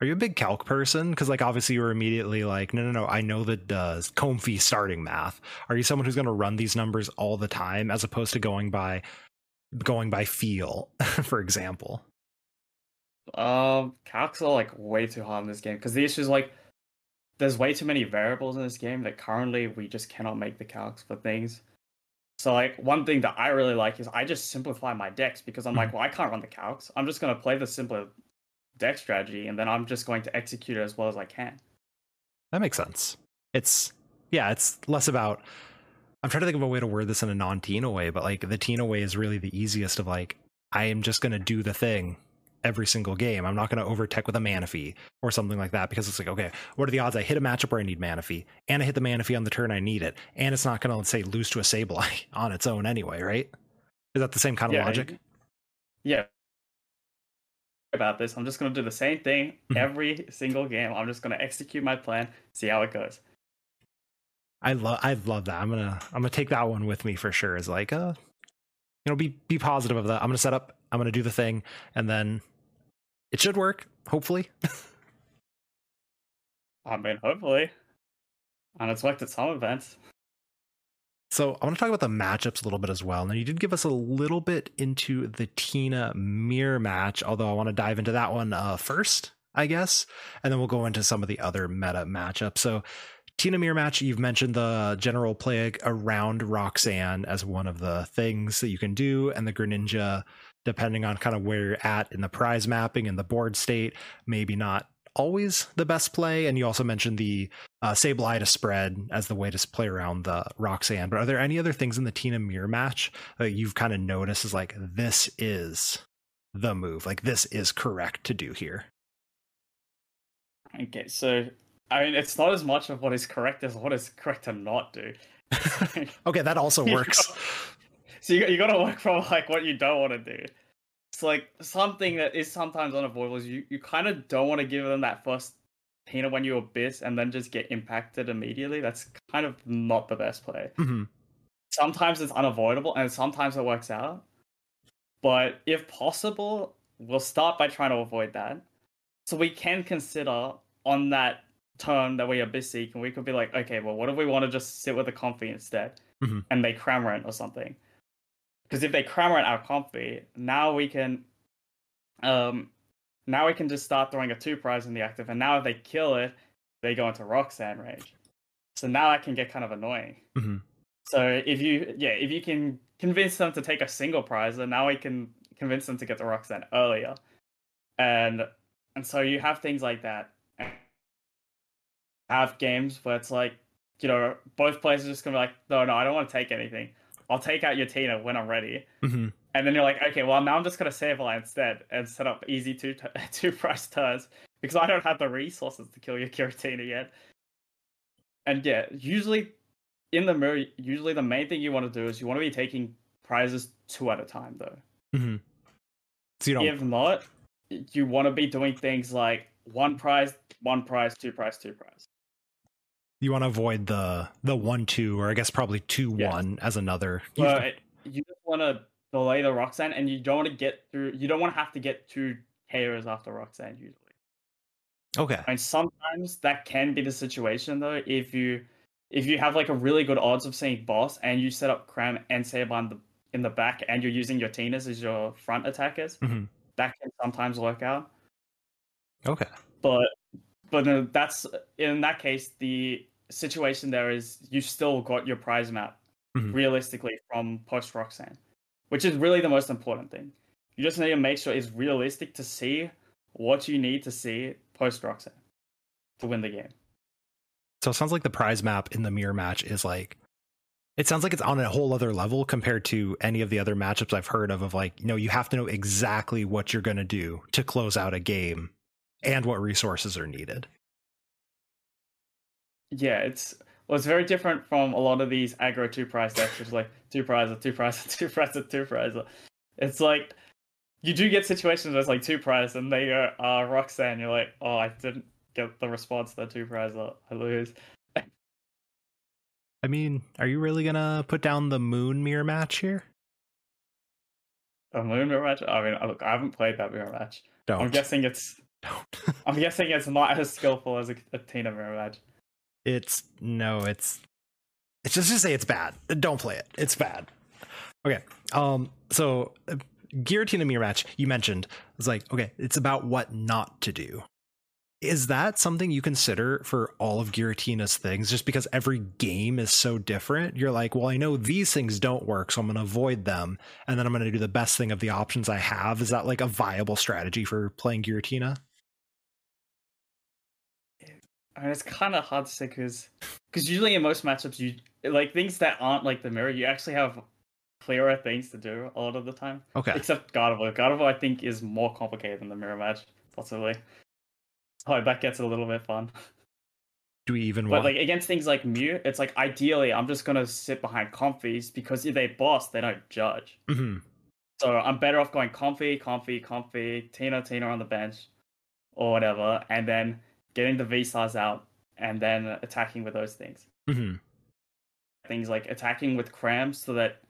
Are you a big calc person? Because like obviously you were immediately like, no, no, no. I know that uh, Comfey starting math. Are you someone who's going to run these numbers all the time, as opposed to going by going by feel, for example? Um, calcs are like way too hard in this game because the issue is like there's way too many variables in this game that currently we just cannot make the calcs for things. So like one thing that I really like is I just simplify my decks because I'm like, well, I can't run the calcs. I'm just gonna play the simpler deck strategy and then I'm just going to execute it as well as I can. That makes sense. It's yeah, it's less about. I'm trying to think of a way to word this in a non-Tina way, but like the Tina way is really the easiest of like I am just going to do the thing every single game. I'm not going to overtech with a Manaphy or something like that because it's like, okay, what are the odds I hit a matchup where I need Manaphy and I hit the Manaphy on the turn I need it, and it's not going to let's say lose to a Sableye on its own anyway, right? Is that the same kind of Yeah, logic? Yeah. About this, I'm just gonna do the same thing Mhm. every single game. I'm just gonna execute my plan, see how it goes. I love I love that. I'm gonna I'm gonna take that one with me for sure. Is like uh you know, be be positive of that. I'm gonna set up, I'm gonna do the thing, and then it should work, hopefully. I mean, hopefully. And it's worked at some events. So I want to talk about the matchups a little bit as well. Now you did give us a little bit into the Tina mirror match, although I want to dive into that one uh, first, I guess, and then we'll go into some of the other meta matchups. So Tina mirror match, you've mentioned the general play around Roxanne as one of the things that you can do, and the Greninja, depending on kind of where you're at in the prize mapping and the board state, maybe not always the best play. And you also mentioned the uh, Sableye to spread as the way to play around the Roxanne. But are there any other things in the Tina mirror match that you've kind of noticed is like this is the move, like this is correct to do here? Okay, so I mean, it's not as much of what is correct as what is correct to not do. okay, that also You works. got- so you, you got to work from like what you don't want to do. It's like something that is sometimes unavoidable. Is you you kind of don't want to give them that first Tina when you abyss and then just get impacted immediately. That's kind of not the best play. Mhm. sometimes it's unavoidable and sometimes it works out. But if possible, we'll start by trying to avoid that. So we can consider on that turn that we are busy, and we could be like, okay, well, what if we want to just sit with a Comfey instead? Mhm. And they cramorant or something. Because if they cramorant our Comfey, now we can um now we can just start throwing a two prize in the active, and now if they kill it, they go into Roxanne range. So now that can get kind of annoying. Mhm. So if you yeah, if you can convince them to take a single prize, then now we can convince them to get the Roxanne earlier. And and so you have things like that. Have games where it's like, you know, both players are just gonna be like, no, no, I don't want to take anything. I'll take out your Tina when I'm ready. Mhm. And then you're like, okay, well now I'm just gonna Sableye instead and set up easy two t- two price turns because I don't have the resources to kill your Giratina yet. And yeah, usually in the mirror, usually the main thing you want to do is you want to be taking prizes two at a time though. Mhm. So you don't. If not, you want to be doing things like one prize, one prize, two prize, two prize. You want to avoid the the one two or I guess probably two Yeah. one as another. You- But you just want to delay the Roxanne, and you don't want to get through. You don't want to have to get two KOs after Roxanne usually. okay. And sometimes that can be the situation though if you if you have like a really good odds of seeing boss and you set up Cram and Saber in the in the back and you're using your Tinas as your front attackers, Mhm. that can sometimes work out. Okay. But but no, that's in that case the situation there is you still got your prize map Mhm. realistically from post Roxanne, which is really the most important thing. You just need to make sure it's realistic to see what you need to see post Roxanne to win the game. So it sounds like the prize map in the mirror match is like it sounds like it's on a whole other level compared to any of the other matchups I've heard of of like, you know, you have to know exactly what you're going to do to close out a game and what resources are needed. Yeah, it's well, it's very different from a lot of these aggro two prize decks, which is like two prizes, two prizes, two prizes, two prizes. It's like you do get situations where it's like two prize and they go, uh, Roxanne, you're like, oh, I didn't get the response to that two prize, I lose. I mean, are you really gonna put down the moon mirror match here? A moon mirror match? I mean, look, I haven't played that mirror match. Don't. I'm guessing it's. Don't. I'm guessing it's not as skillful as a, a Tina mirror match. It's no, it's. It's just to say it's bad. Don't play it. It's bad. Okay. Um. So, uh, Giratina mirror match you mentioned was like okay, it's about what not to do is that something you consider for all of Giratina's things? Just because every game is so different, you're like, well, I know these things don't work, so I'm going to avoid them, and then I'm going to do the best thing of the options I have. Is that like a viable strategy for playing Giratina? I mean, it's kind of hard to say because because usually in most matchups, you like things that aren't like the mirror, you actually have clearer things to do a lot of the time. Okay. Except Gardevoir. Gardevoir, I think, is more complicated than the mirror match, possibly. Oh, that gets a little bit fun. Do we even But want? like against things like Mew, it's like ideally I'm just gonna sit behind Comfeys because if they boss, they don't judge. Mhm. So I'm better off going Comfey, Comfey, Comfey, Tina, Tina on the bench, or whatever, and then getting the V stars out and then attacking with those things. Mhm. Things like attacking with crams so that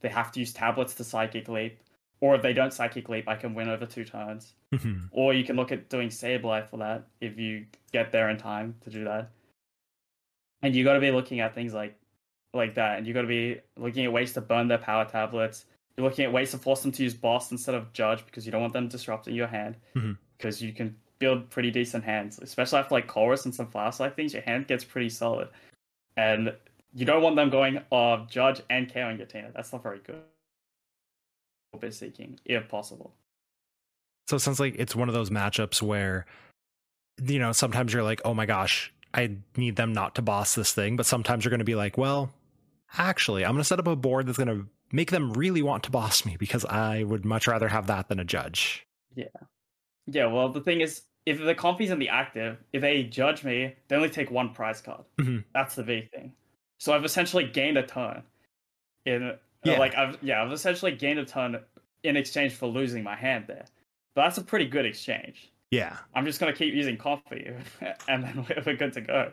they have to use tablets to psychic leap, or if they don't psychic leap, I can win over two turns. Mhm. Or you can look at doing Sableye for that if you get there in time to do that. And you got to be looking at things like like that, and you got to be looking at ways to burn their power tablets. You're looking at ways to force them to use boss instead of judge because you don't want them disrupting your hand. Mhm. Because you can build pretty decent hands, especially after like Colress and some fast like things. Your hand gets pretty solid, and you don't want them going of judge and KOing your Tina. That's not very good. Or bit seeking, if possible. So it sounds like it's one of those matchups where, you know, sometimes you're like, oh my gosh, I need them not to boss this thing. But sometimes you're going to be like, well, actually, I'm going to set up a board that's going to make them really want to boss me because I would much rather have that than a judge. Yeah. Yeah, well, the thing is, if the Comfey's in the active, if they judge me, they only take one prize card. Mhm. That's the big thing. So I've essentially gained a turn. In Yeah. like I've yeah, I've essentially gained a turn in exchange for losing my hand there. But that's a pretty good exchange. Yeah. I'm just gonna keep using coffee, and then we're- we're good to go.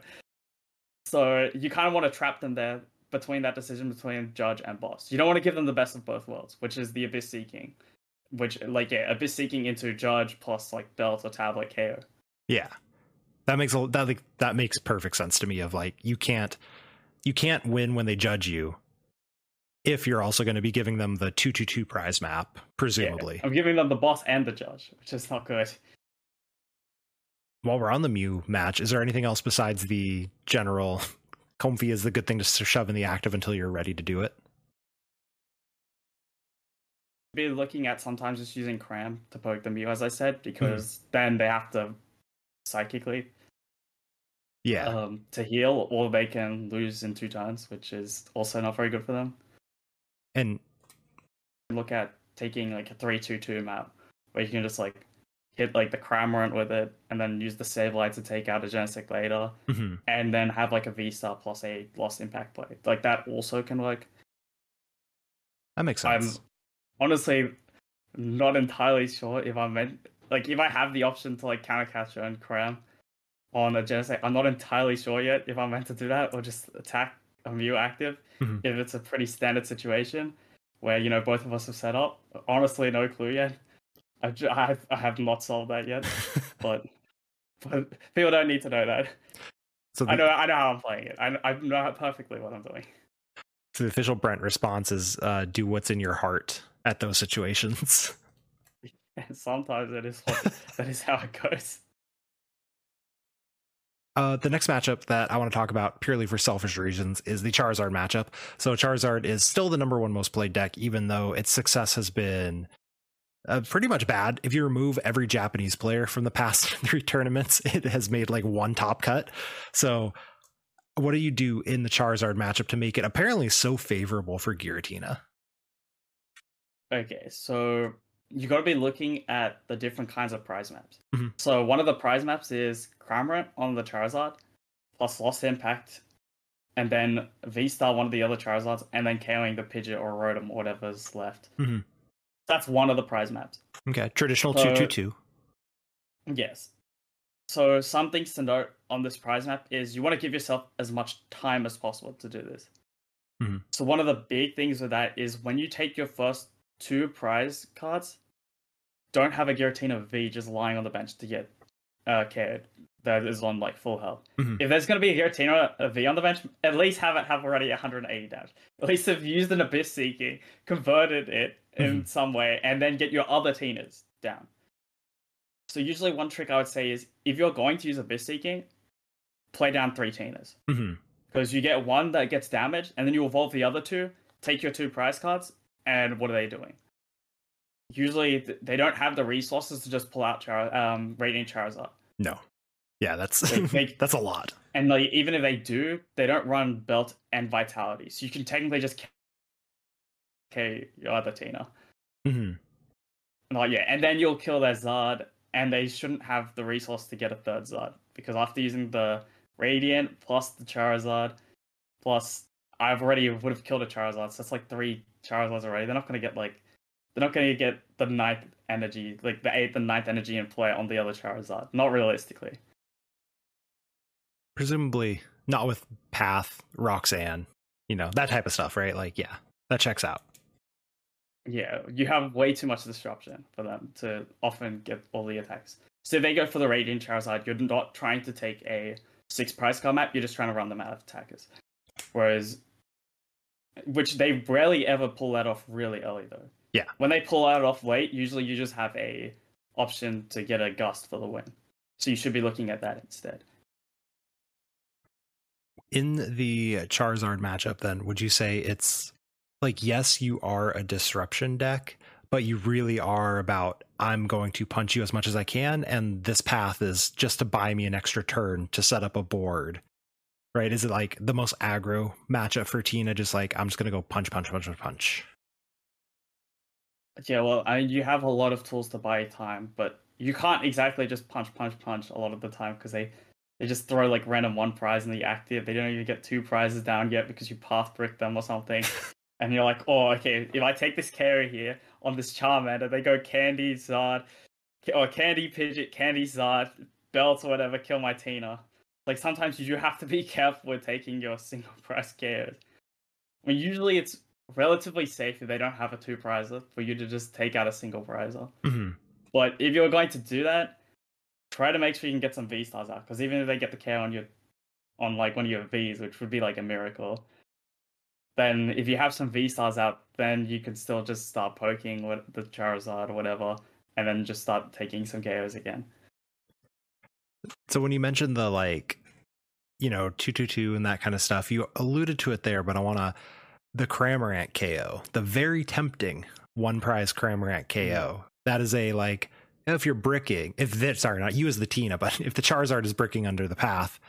So you kind of want to trap them there between that decision between judge and boss. You don't want to give them the best of both worlds, which is the abyss seeking, which like yeah, abyss seeking into judge plus like belt or tablet KO. Yeah. That makes a that like that makes perfect sense to me of like you can't you can't win when they judge you if you're also going to be giving them the 222 prize map Yeah, presumably. I'm giving them the boss and the judge, which is not good. While we're on the Mew match, is there anything else besides the general Comfey is the good thing to shove in the active until you're ready to do it? Be looking at sometimes just using cram to poke the Mew, as I said, Hmm. because then they have to psychically Yeah. um, to heal, or they can lose in two turns, which is also not very good for them. and look at taking like a three two two map where you can just like hit like the Cramorant with it and then use the Sableye to take out a Genesect later mhm. and then have like a V star plus a lost impact play. Like that also can work. that makes I'm sense. Honestly not entirely sure if I'm meant like if I have the option to like counter catcher and cram on a Genesect, I'm not entirely sure yet if I'm meant to do that or just attack a Mew active Mhm. if it's a pretty standard situation where you know both of us have set up. Honestly, no clue yet. Ju- I have, I have not solved that yet, but but people don't need to know that. so, the, I know I know how I'm playing it. I I know perfectly what I'm doing. so the official Brent response is uh, do what's in your heart at those situations. And sometimes it is what, that is how it goes. Uh, the next matchup that I want to talk about purely for selfish reasons is the Charizard matchup. So Charizard is still the number one most played deck, even though its success has been uh, pretty much bad. If you remove every Japanese player from the past three tournaments, it has made like one top cut. So, what do you do in the Charizard matchup to make it apparently so favorable for Giratina? Okay, so you got to be looking at the different kinds of prize maps. Mhm. So one of the prize maps is Cramorant on the Charizard, plus Lost Impact, and then V Star one of the other Charizards, and then KOing the Pidgeot or Rotom or whatever's left. Mhm. That's one of the prize maps. Okay, traditional So- two two two. Yes. So some things to note on this prize map is you want to give yourself as much time as possible to do this. Mhm. So one of the big things with that is when you take your first two prize cards, don't have a Giratina V just lying on the bench to get uh KO'd that is on like full health. Mhm. If there's gonna be a Giratina a V on the bench, at least have it have already 180 damage. At least have used an Abyss Seeking, converted it in some way, and then get your other Tinas down. So usually one trick I would say is if you're going to use Abyss Seeking, play down three Tinas. hmm Because you get one that gets damaged, and then you evolve the other two, take your two prize cards, and what are they doing? Usually they don't have the resources to just pull out Char- um, Radiant Charizard. No, yeah, that's They- they- that's a lot. And like even if they do, they don't run Belt and Vitality. So you can technically just K your other Tina. hmm Like yeah, and then you'll kill their Zard, and they shouldn't have the resource to get a third Zard because after using the Radiant plus the Charizard plus I've already would have killed a Charizard, so that's like three Charizards already. They're not gonna get like they're not gonna get the ninth energy, like the eighth and ninth energy in play on the other Charizard. Not realistically. Presumably not with Path, Roxanne, you know that type of stuff, right? Like, yeah, that checks out. Yeah, you have way too much disruption for them to often get all the attacks. So if they go for the Radiant Charizard, you're not trying to take a six price card map, you're just trying to run them out of attackers. Whereas, which they rarely ever pull that off really early though. Yeah. When they pull that off late, usually you just have a option to get a gust for the win. So you should be looking at that instead. in the Charizard matchup, then would you say it's like yes, you are a disruption deck, but you really are about I'm going to punch you as much as I can, and this path is just to buy me an extra turn to set up a board. Right? Is it like the most aggro matchup for Tina? Just like I'm just gonna go punch, punch, punch, punch, punch. Yeah, well, I mean, you have a lot of tools to buy time, but you can't exactly just punch, punch, punch a lot of the time because they they just throw like random one prize in the active. They don't even get two prizes down yet because you path brick them or something. and you're like, oh, okay, if I take this carry here on this Charmander, they go Candy Zard or Candy Pidgeot, Candy Zard, Belt or whatever, kill my Tina. Like sometimes you do have to be careful with taking your single prize KOs. I mean, usually it's relatively safe if they don't have a two prizer for you to just take out a single prizer. Mhm. But if you're going to do that, try to make sure you can get some V stars out because even if they get the KO on your on like one of your Vs, which would be like a miracle, then if you have some V stars out, then you can still just start poking with the Charizard or whatever, and then just start taking some KOs again. So when you mentioned the like, you know, two two two and that kind of stuff, you alluded to it there, but I want to the Cramorant KO, the very tempting one prize Cramorant mm-hmm. KO. That is a like if you're bricking, if that sorry, not you as the Tina, but if the Charizard is bricking under the path,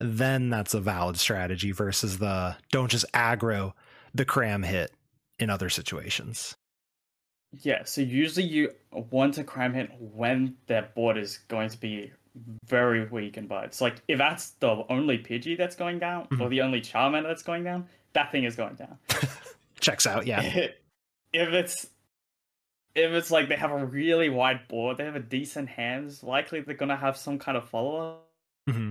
then that's a valid strategy versus the don't just aggro the cram hit in other situations. Yeah, so usually you want to cram hit when their board is going to be very weak and bad. So like if that's the only Pidgey that's going down, or Mhm. the only Charmander that's going down, that thing is going down. Checks out, yeah. if it's if it's like they have a really wide board, they have a decent hands, likely they're gonna have some kind of follow up. hmm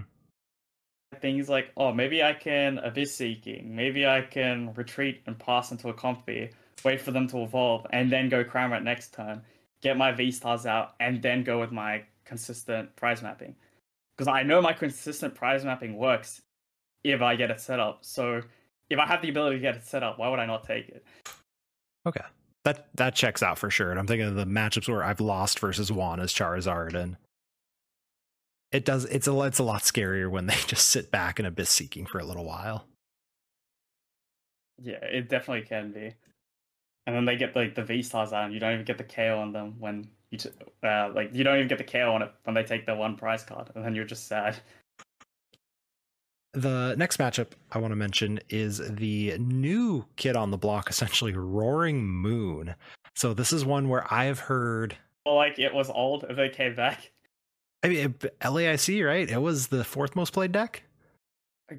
Things like, oh, maybe I can abyss seeking, maybe I can retreat and pass into a Comfey, wait for them to evolve, and then go cram it next turn, get my V stars out, and then go with my consistent prize mapping. Because I know my consistent prize mapping works if I get it set up. So if I have the ability to get it set up, why would I not take it? Okay. That that checks out for sure. And I'm thinking of the matchups where I've lost versus won as Charizard and it does it's a it's a lot scarier when they just sit back and abyss seeking for a little while. Yeah, it definitely can be. and then they get like the V stars out, and you don't even get the KO on them when you t- uh, like you don't even get the KO on it when they take the one prize card, and then you're just sad. The next matchup I want to mention is the new kid on the block, essentially Roaring Moon. So this is one where I have heard. Well, like it was old, if they came back. I mean, LAIC, right? It was the fourth most played deck.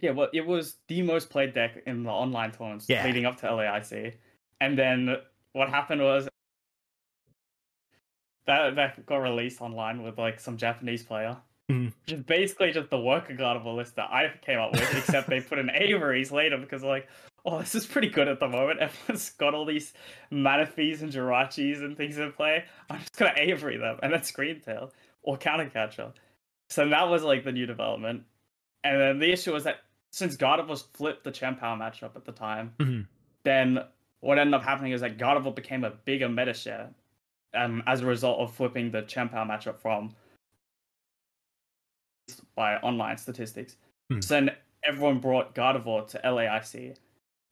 Yeah, well, it was the most played deck in the online tournaments Yeah. leading up to LAIC, and then what happened was that that got released online with like some Japanese player. Mhm. Just basically just the worker god of a list that I came up with, except they put in Avery's later because like, oh, this is pretty good at the moment. Everyone's got all these Manaphys and Jirachis and things in play. I'm just gonna Avery them and then Screamtail or Countercatcher. So that was like the new development. And then the issue was that since Gardevoir flipped the Chien-Pao matchup at the time, Mhm. then what ended up happening is that God of Gardevoir became a bigger meta share um, as a result of flipping the Chien-Pao matchup from by online statistics. Hmm. So then everyone brought Gardevoir to LAIC,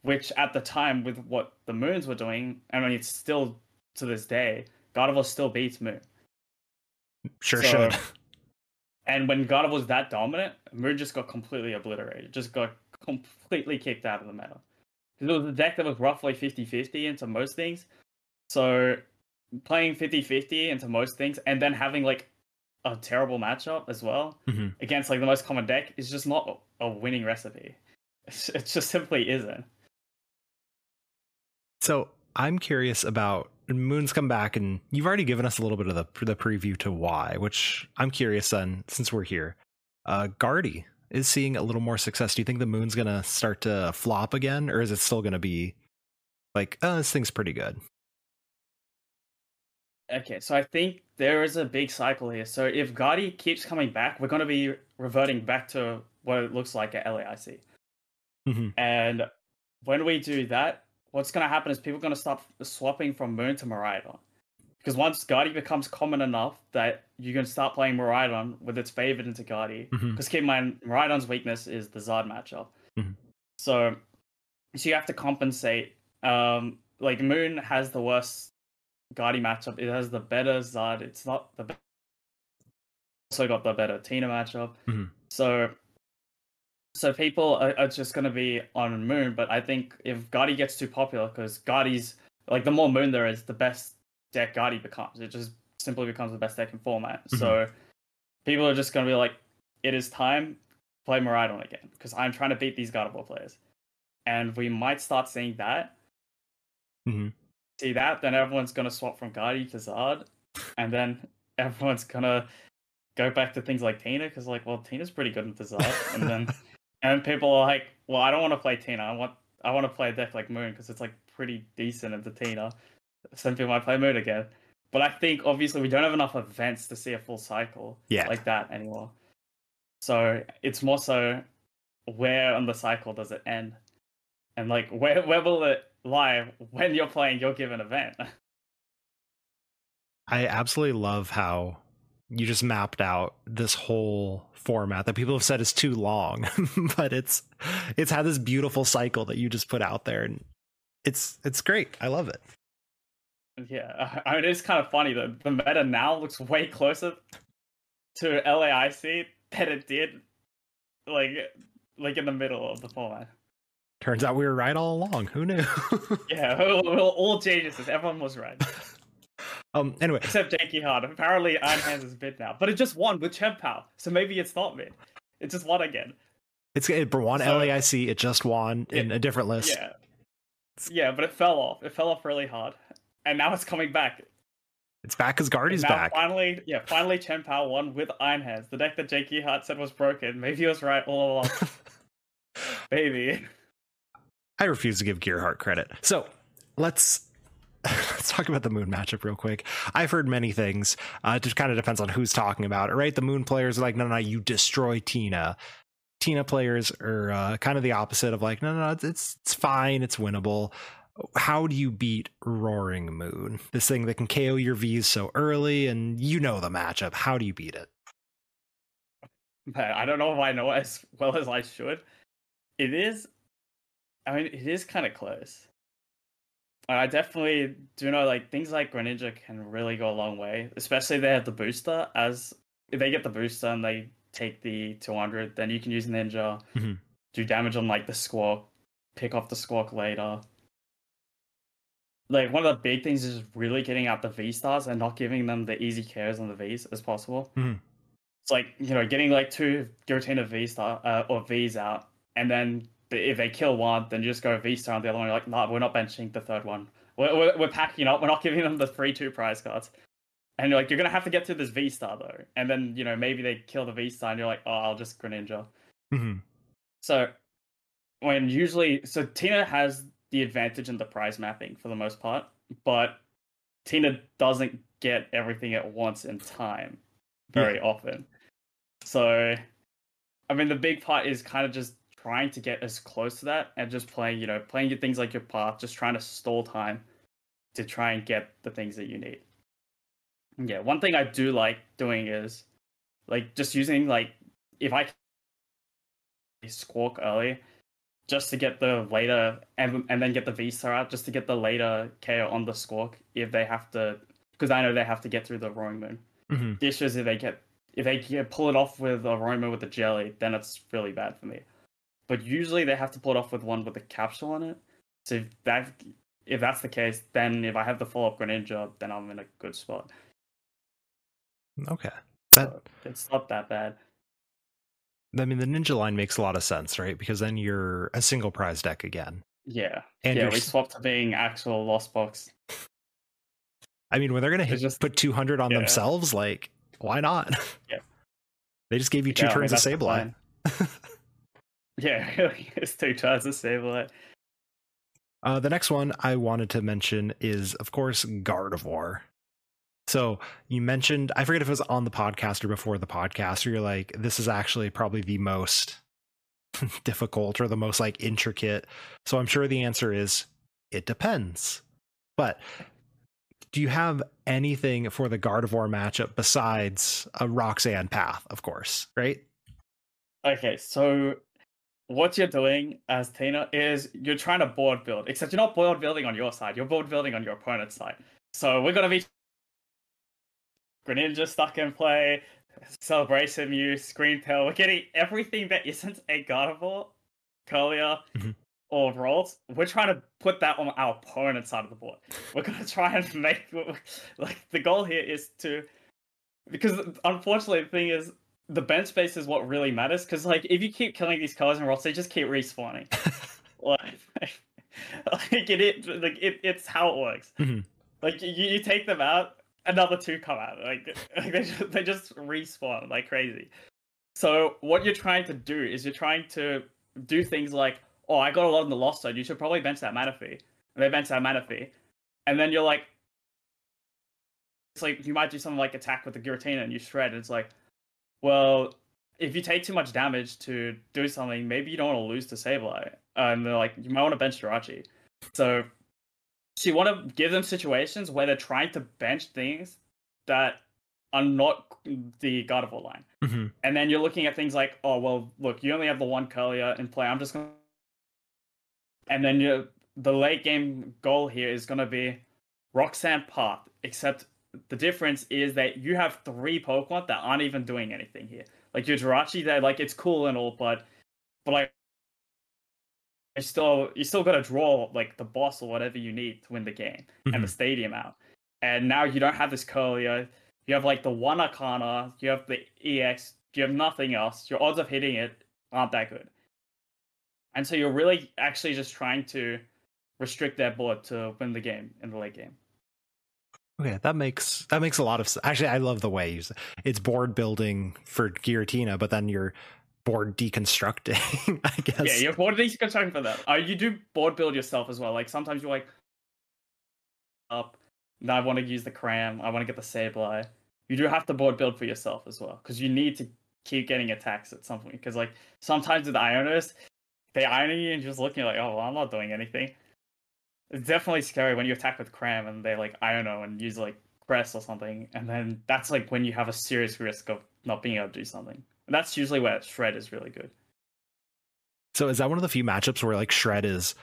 which at the time, with what the Moons were doing, I mean, it's still to this day, Gardevoir still beats Moon. Sure So- should. And when God was that dominant, Moon just got completely obliterated, just got completely kicked out of the meta. It was a deck that was roughly 50 50 into most things. So playing 50 50 into most things and then having like a terrible matchup as well Mhm. against like the most common deck is just not a winning recipe. It just simply isn't. So I'm curious about Moon's come back, and you've already given us a little bit of the the preview to why, which I'm curious on since we're here. Uh, Guardy is seeing a little more success. Do you think the Moon's gonna start to flop again, or is it still gonna be like, oh, this thing's pretty good? Okay, so I think there is a big cycle here. So if Guardi keeps coming back, we're going to be reverting back to what it looks like at LAIC. Mhm. And when we do that, what's going to happen is people are going to start swapping from Moon to Miraidon. Because once Guardi becomes common enough that you can start playing Miraidon with its favored into Guardi. Mhm. Because keep in mind, Miraidon's weakness is the Zard matchup. Mhm. So, so you have to compensate. Um, like Moon has the worst Guardi matchup. It has the better Zard. It's not the be- also got the better Tina matchup. Mhm. So, so people are, are just going to be on Moon. But I think if Guardi gets too popular, because Guardi's like the more Moon there is, the best deck Guardi becomes. It just simply becomes the best deck in format. So people are just going to be like, it is time to play Miraidon again because I'm trying to beat these Gardevoir players, and we might start seeing that. Mhm. See that, then everyone's gonna swap from Guardi to Zard, and then everyone's gonna go back to things like Tina because, like, well, Tina's pretty good with Zard, and then and people are like, well, I don't want to play Tina. I want I want to play a deck like Moon because it's like pretty decent into Tina. Some people might play Moon again. But I think obviously we don't have enough events to see a full cycle Yeah. like that anymore. So it's more so where on the cycle does it end? And like where where will it lie when you're playing your given event? I absolutely love how you just mapped out this whole format that people have said is too long, but it's it's had this beautiful cycle that you just put out there, and it's it's great. I love it. yeah, I mean it's kind of funny that the meta now looks way closer to LAIC than it did like like in the middle of the format. Turns out we were right all along. Who knew? Yeah, all, all geniuses. Everyone was right. um. Anyway, Except Janky Hard. Apparently Iron Hands is mid now. But it just won with Chien-Pao. So maybe it's not mid. It just won again. it's it won So- LAIC. It just won in a different list. Yeah. Yeah, but it fell off. It fell off really hard. And now it's coming back. It's back because Guardy's now back. finally, yeah, finally Chien-Pao won with Iron Hands. The deck that Jakey Hart said was broken. Maybe he was right all along. Maybe. I refuse to give Gearhart credit. So let's let's talk about the moon matchup real quick. I've heard many things. Uh, it just kind of depends on who's talking about it, right? The moon players are like, no, no, no, you destroy Tina. Tina players are uh, kind of the opposite of like, no, no, no, it's, it's fine, it's winnable. How do you beat Roaring Moon? This thing that can KO your V's so early, and you know the matchup. How do you beat it? I don't know if I know as well as I should. It is I mean, it is kind of close. I definitely do know like things like Greninja can really go a long way, especially if they have the booster. As if they get the booster and they take the 200, then you can use Ninja, Mhm. do damage on like the Squawk, pick off the Squawk later. Like one of the big things is really getting out the V stars and not giving them the easy cares on the Vs as possible. Mhm. It's like you know getting like two Giratina V star uh, or Vs out, and then the- if they kill one, then you just go V star on the other one. You're like, no, we're not benching the third one. We're, we're, we're packing up. We're not giving them the free two prize cards. And you're like, you're gonna have to get to this V star though. And then you know maybe they kill the V star, and you're like, oh, I'll just Greninja. Mhm. So when usually, so Tina has the advantage in the prize mapping for the most part, but Tina doesn't get everything at once in time very often. So, I mean, the big part is kind of just trying to get as close to that and just playing, you know, playing your things like your path, just trying to stall time to try and get the things that you need. Yeah, one thing I do like doing is like just using like if I can squawk early just to get the later and and then get the V star out just to get the later KO on the squawk if they have to because I know they have to get through the roaring moon. Mhm. Issue is if they get if they pull it off with a roaring moon with the jelly, then it's really bad for me. But usually they have to pull it off with one with a capsule on it. So if that if that's the case, then if I have the follow up Greninja, then I'm in a good spot. Okay. That So it's not that bad. I mean the ninja line makes a lot of sense, right? Because then you're a single prize deck again. Yeah. And yeah, we swapped to being actual lost box. I mean, when they're gonna hit, just- put 200 on yeah. themselves, like why not? Yeah. they just gave you two Yeah, I mean, turns of Sableye. Yeah. It's two turns of Sableye. Uh, the next one I wanted to mention is, of course, Gardevoir. So you mentioned, I forget if it was on the podcast or before the podcast, where you're like, this is actually probably the most difficult or the most like intricate. So I'm sure the answer is it depends. But do you have anything for the Gardevoir matchup besides a Roxanne path, of course, right? Okay, so what you're doing as Tina is you're trying to board build, except you're not board building on your side, you're board building on your opponent's side. So we're gonna be Greninja stuck in play, Celebration Mew, Scream Tail. We're getting everything that isn't a Gardevoir, Kirlia, Mhm. or Ralts. We're trying to put that on our opponent's side of the board. We're gonna try and make like the goal here is to because unfortunately the thing is the bench space is what really matters because like if you keep killing these colors and rots they just keep respawning like, like it, it like it, it's how it works Mhm. like you, you take them out another two come out like, like they, just, they just respawn like crazy so what you're trying to do is you're trying to do things like oh i got a lot in the lost zone you should probably bench that Manaphy and they bench that Manaphy and then you're like it's like you might do something like attack with the Giratina and you shred. And it's like, well, if you take too much damage to do something, maybe you don't want to lose to Sableye. And they're like, you might want to bench Jirachi. So, so you want to give them situations where they're trying to bench things that are not the Gardevoir line. Mhm. And then you're looking at things like, oh well, look, you only have the one Kirlia in play. I'm just gonna. And then you're the late game goal here is gonna be Roxanne Path, except the difference is that you have three Pokemon that aren't even doing anything here. Like your Jirachi, that like it's cool and all, but but like you still you still gotta draw like the boss or whatever you need to win the game and the mm-hmm. stadium out. And now you don't have this Kirlia. You have like the one Arcana, you have the EX, you have nothing else. Your odds of hitting it aren't that good. And so you're really actually just trying to restrict that board to win the game in the late game. Okay, that makes that makes a lot of sense. Actually, I love the way you say it's board building for Giratina, but then you're board deconstructing. I guess. Yeah, you're board deconstructing for that. Uh, you do board build yourself as well. Like sometimes you're like up. Now I want to use the cram. I want to get the Sableye. You do have to board build for yourself as well because you need to keep getting attacks at some point. Because like sometimes with the Ionos, they iron you and just looking like, oh, well, I'm not doing anything. It's definitely scary when you attack with cram and they like I don't know and use like Crest or something, and then that's like when you have a serious risk of not being able to do something. And that's usually where Shred is really good. So is that one of the few matchups where like Shred is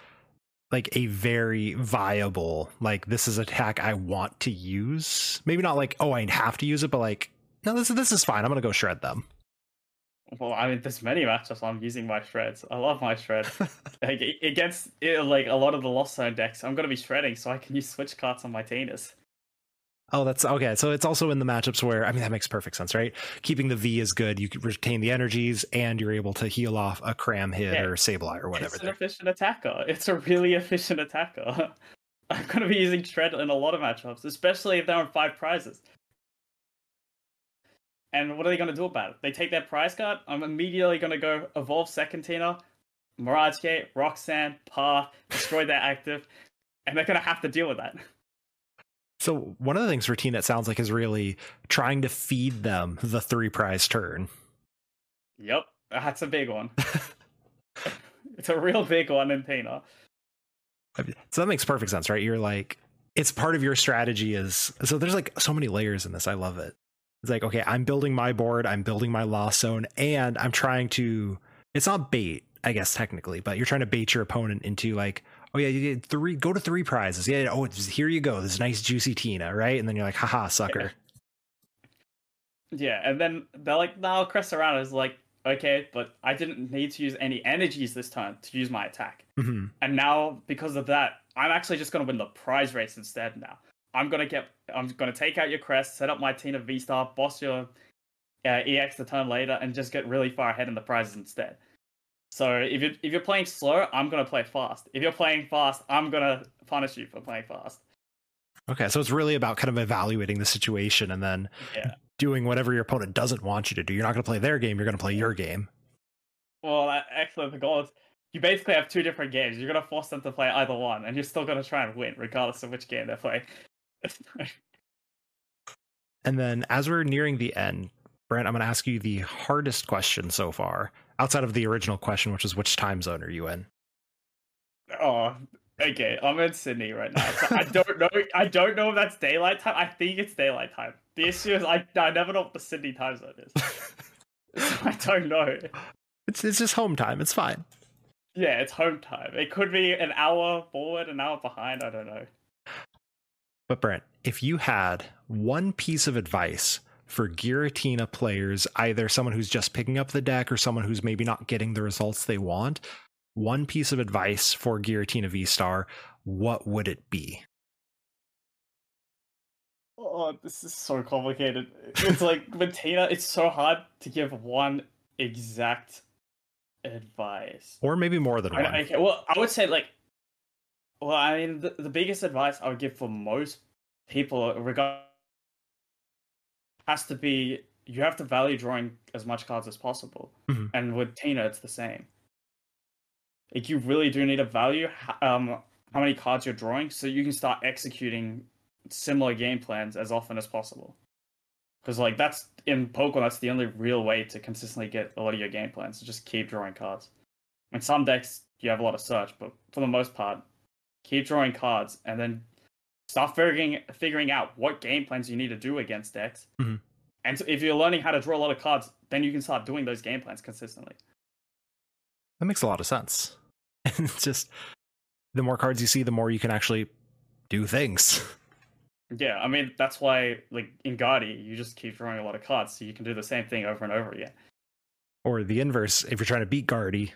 like a very viable like this is attack I want to use. Maybe not like oh I have to use it, but like no this this is fine. I'm gonna go shred them. Well, I mean, there's many matchups I'm using my shreds. I love my shred. like, against like a lot of the Lost Zone decks, I'm gonna be shredding so I can use switch cards on my Tinas. Oh, that's okay. So it's also in the matchups where I mean that makes perfect sense, right? Keeping the V is good. You retain the energies, and you're able to heal off a cram hit yeah. or Sableye or whatever. It's an efficient attacker. It's a really efficient attacker. I'm going to be using Shred in a lot of matchups, especially if they're on five prizes. And what are they going to do about it? They take their prize card. I'm immediately going to go evolve second Tina, Mirage Gate, Roxanne, Path, destroy their active, and they're going to have to deal with that. So one of the things routine that sounds like is really trying to feed them the three prize turn. Yep, that's a big one. it's a real big one in Tina. So that makes perfect sense, right? You're like, it's part of your strategy is so there's like so many layers in this. I love it. It's like, okay, I'm building my board, I'm building my lost zone, and I'm trying to it's not bait, I guess technically, but you're trying to bait your opponent into like, oh yeah, you get three, go to three prizes. Yeah, oh, here you go, this nice juicy Tina, right? And then you're like, haha, sucker. Yeah, and then they're like, now Crest around is like, okay, but I didn't need to use any energies this time to use my attack. Mm-hmm. And now, because of that, I'm actually just going to win the prize race instead now. I'm going to get, I'm to take out your crest, set up my Tina V Star, boss your uh, EX the turn later, and just get really far ahead in the prizes instead. So if you're if you're playing slow, I'm gonna play fast. If you're playing fast, I'm gonna punish you for playing fast. Okay, so it's really about kind of evaluating the situation and then yeah. doing whatever your opponent doesn't want you to do. You're not gonna play their game. You're gonna play your game. Well, actually, the goal is you basically have two different games. You're gonna force them to play either one, and you're still gonna try and win, regardless of which game they're playing. and then, as we're nearing the end, Brent, I'm gonna ask you the hardest question so far outside of the original question, which is which time zone are you in? Oh, okay. I'm in Sydney right now. So I don't know. I don't know if that's daylight time. I think it's daylight time. The issue is I, I never know what the Sydney time zone is. so I don't know. It's it's just home time. It's fine. Yeah, it's home time. It could be an hour forward, an hour behind. I don't know. But Brent, if you had one piece of advice for Giratina players, either someone who's just picking up the deck or someone who's maybe not getting the results they want, one piece of advice for Giratina V Star, what would it be? Oh, this is so complicated. It's like with Tina, it's so hard to give one exact advice. Or maybe more than one. I, okay, well, I would say like well, I mean the, the biggest advice I would give for most people regarding has to be you have to value drawing as much cards as possible. Mm-hmm. And with Tina, it's the same. Like you really do need to value um, how many cards you're drawing, so you can start executing similar game plans as often as possible. Because like that's in Pokemon, that's the only real way to consistently get a lot of your game plans. To just keep drawing cards. In some decks, you have a lot of search, but for the most part, keep drawing cards and then start figuring figuring out what game plans you need to do against decks. Mm-hmm. And so if you're learning how to draw a lot of cards, then you can start doing those game plans consistently. That makes a lot of sense. it's just the more cards you see, the more you can actually do things. Yeah, I mean that's why like in Guardy, you just keep drawing a lot of cards, so you can do the same thing over and over again. Or the inverse, if you're trying to beat Guardy,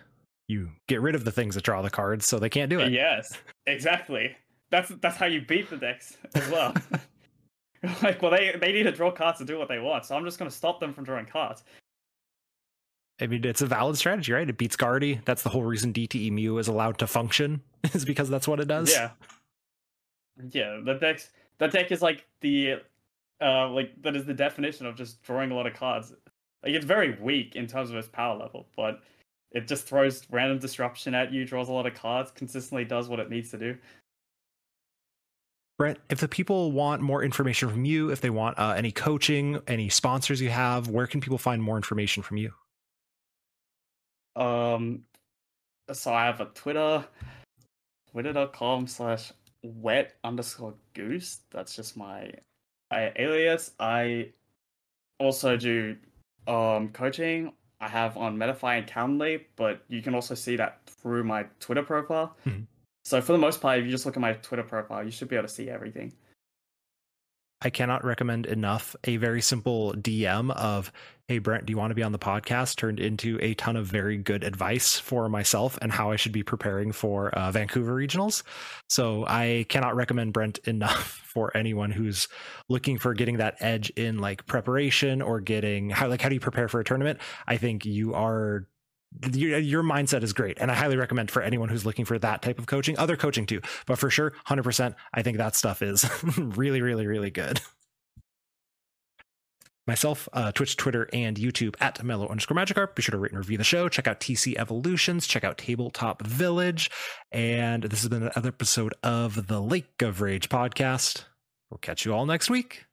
you get rid of the things that draw the cards so they can't do it. Yes, exactly that's that's how you beat the decks as well. like, well, they they need to draw cards to do what they want, so I'm just going to stop them from drawing cards. I mean, it's a valid strategy, right? It beats Guardy. That's the whole reason DTE Mew is allowed to function, is because that's what it does. Yeah. Yeah, the deck that deck is like the uh like that is the definition of just drawing a lot of cards. Like it's very weak in terms of its power level, but it just throws random disruption at you, draws a lot of cards, consistently does what it needs to do. Brent, if the people want more information from you, if they want uh, any coaching, any sponsors you have, where can people find more information from you? Um, so I have a Twitter, twitter.com slash wet underscore goose. That's just my, my alias. I also do um coaching. I have on Metafy and Calendly, but you can also see that through my Twitter profile. Mm-hmm. So for the most part, if you just look at my Twitter profile, you should be able to see everything. I cannot recommend enough a very simple DM of, Hey, Brent, do you want to be on the podcast? turned into a ton of very good advice for myself and how I should be preparing for uh, Vancouver regionals. So I cannot recommend Brent enough for anyone who's looking for getting that edge in like preparation or getting how, like, how do you prepare for a tournament? I think you are your, your mindset is great. And i highly recommend for anyone who's looking for that type of coaching other coaching too. But for sure 100% i think that stuff is really really really good. Myself uh, twitch twitter and youtube at mellow underscore magikarp. Be sure to rate and review the show. Check out tc evolutions. Check out tabletop village. And this has been another episode of the lake of rage podcast. We'll catch you all next week